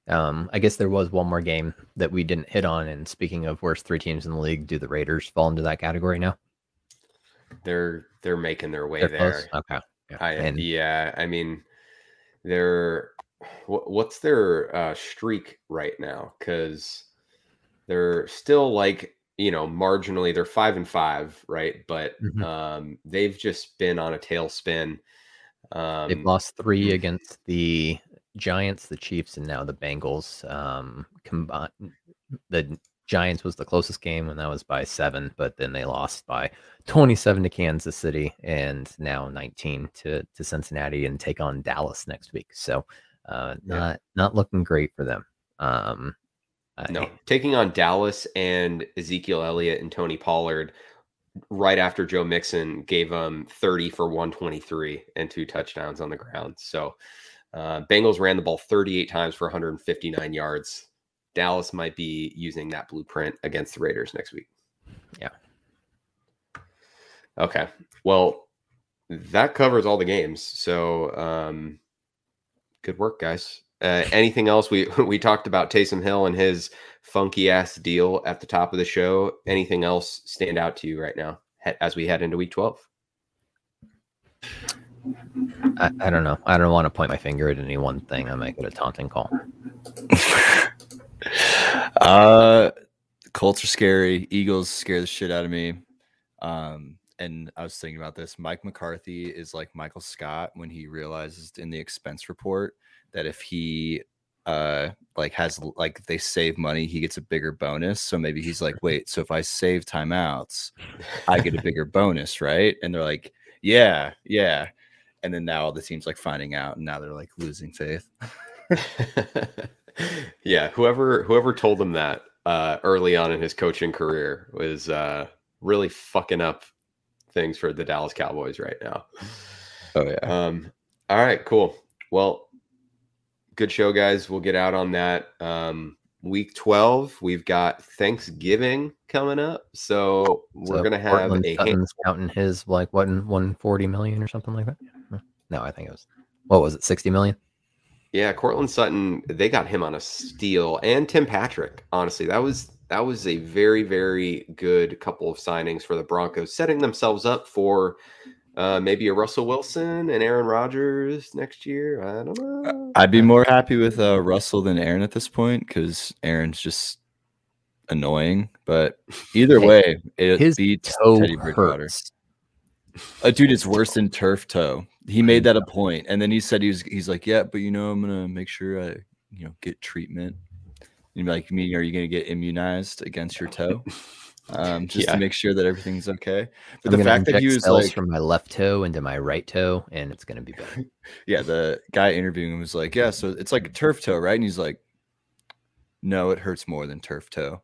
Um, I guess there was one more game that we didn't hit on. And speaking of worst three teams in the league, do the Raiders fall into that category now? They're they're making their way they're there. Close? Okay. Yeah. I, and, yeah, I mean, they're what's their uh, streak right now? Because they're still like you know marginally they're five and five, right? But mm-hmm. um, they've just been on a tailspin. Um, they've lost three mm. against the Giants, the Chiefs, and now the Bengals. Um, combined, the Giants was the closest game, and that was by seven, but then they lost by 27 to Kansas City and now 19 to, to Cincinnati and take on Dallas next week. So, uh, not yeah. not looking great for them. Um, no, I, taking on Dallas and Ezekiel Elliott and Tony Pollard right after Joe Mixon gave them 30 for 123 and two touchdowns on the ground. So, uh, Bengals ran the ball 38 times for 159 yards. Dallas might be using that blueprint against the Raiders next week. Yeah. Okay. Well, that covers all the games. So, um, good work, guys. Uh, anything else? We (laughs) we talked about Taysom Hill and his funky ass deal at the top of the show. Anything else stand out to you right now as we head into Week Twelve? I, I don't know. I don't want to point my finger at any one thing. I might get a taunting call. (laughs) uh, Colts are scary. Eagles scare the shit out of me. Um, and I was thinking about this. Mike McCarthy is like Michael Scott when he realizes in the expense report that if he uh like has like they save money, he gets a bigger bonus. So maybe he's like, (laughs) wait, so if I save timeouts, I get a bigger bonus, right? And they're like, yeah, yeah. And then now all the teams like finding out, and now they're like losing faith. (laughs) (laughs) (laughs) yeah, whoever whoever told him that uh, early on in his coaching career was uh, really fucking up things for the Dallas Cowboys right now. Oh yeah. Um, all right, cool. Well, good show, guys. We'll get out on that. Um, week 12, we've got Thanksgiving coming up. So we're so gonna have Courtland a hand- counting his like what 140 million or something like that. No, I think it was what was it, 60 million? Yeah, Courtland Sutton, they got him on a steal, and Tim Patrick. Honestly, that was that was a very very good couple of signings for the Broncos, setting themselves up for uh, maybe a Russell Wilson and Aaron Rodgers next year. I don't know. I'd be more happy with uh, Russell than Aaron at this point because Aaron's just annoying. But either (laughs) way, it his beats Teddy Bridgewater. Hurts. Uh, dude, it's worse than turf toe. He made that a point, and then he said he was. He's like, yeah, but you know, I'm gonna make sure I, you know, get treatment. And like, me, are you gonna get immunized against your toe? Um, (laughs) just yeah. to make sure that everything's okay. But I'm the fact that he was like from my left toe into my right toe, and it's gonna be better. (laughs) yeah, the guy interviewing him was like, yeah, so it's like a turf toe, right? And he's like, no, it hurts more than turf toe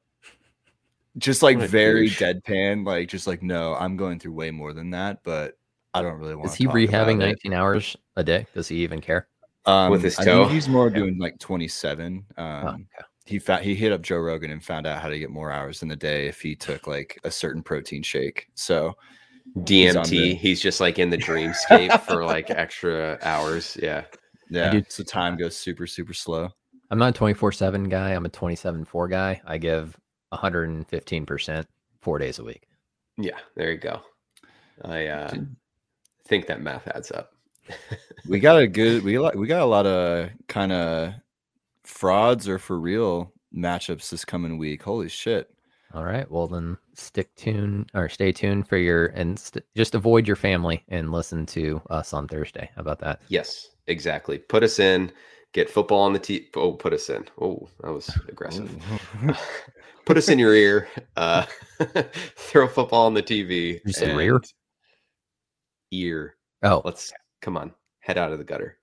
just like very douche. deadpan, like just like no, I'm going through way more than that, but I don't really want. Is he rehabbing 19 hours a day? Does he even care? Um, With his toe, he's more yeah. doing like 27. Um, oh, okay. He found he hit up Joe Rogan and found out how to get more hours in the day if he took like a certain protein shake. So DMT, he's, he's just like in the dreamscape for like (laughs) extra hours. Yeah, yeah. So time goes super super slow. I'm not a 24 seven guy. I'm a 27 four guy. I give 115% four days a week. Yeah, there you go. I uh, think that math adds up. (laughs) we got a good we got we got a lot of kind of frauds or for real matchups this coming week. Holy shit. All right. Well, then stick tuned or stay tuned for your and st- just avoid your family and listen to us on Thursday. How about that? Yes, exactly. Put us in, get football on the t. Oh, put us in. Oh, that was aggressive. (laughs) put us in your ear, uh, (laughs) throw football on the TV. You said rear? Ear. Oh, let's come on, head out of the gutter.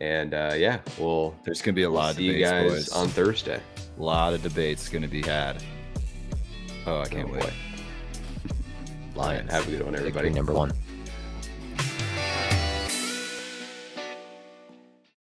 And uh, yeah, well, there's gonna be a lot of debates, you guys boys. on Thursday. A lot of debates gonna be had. Oh, I can't oh, wait. Lions. Right, have a good one, everybody. Number one.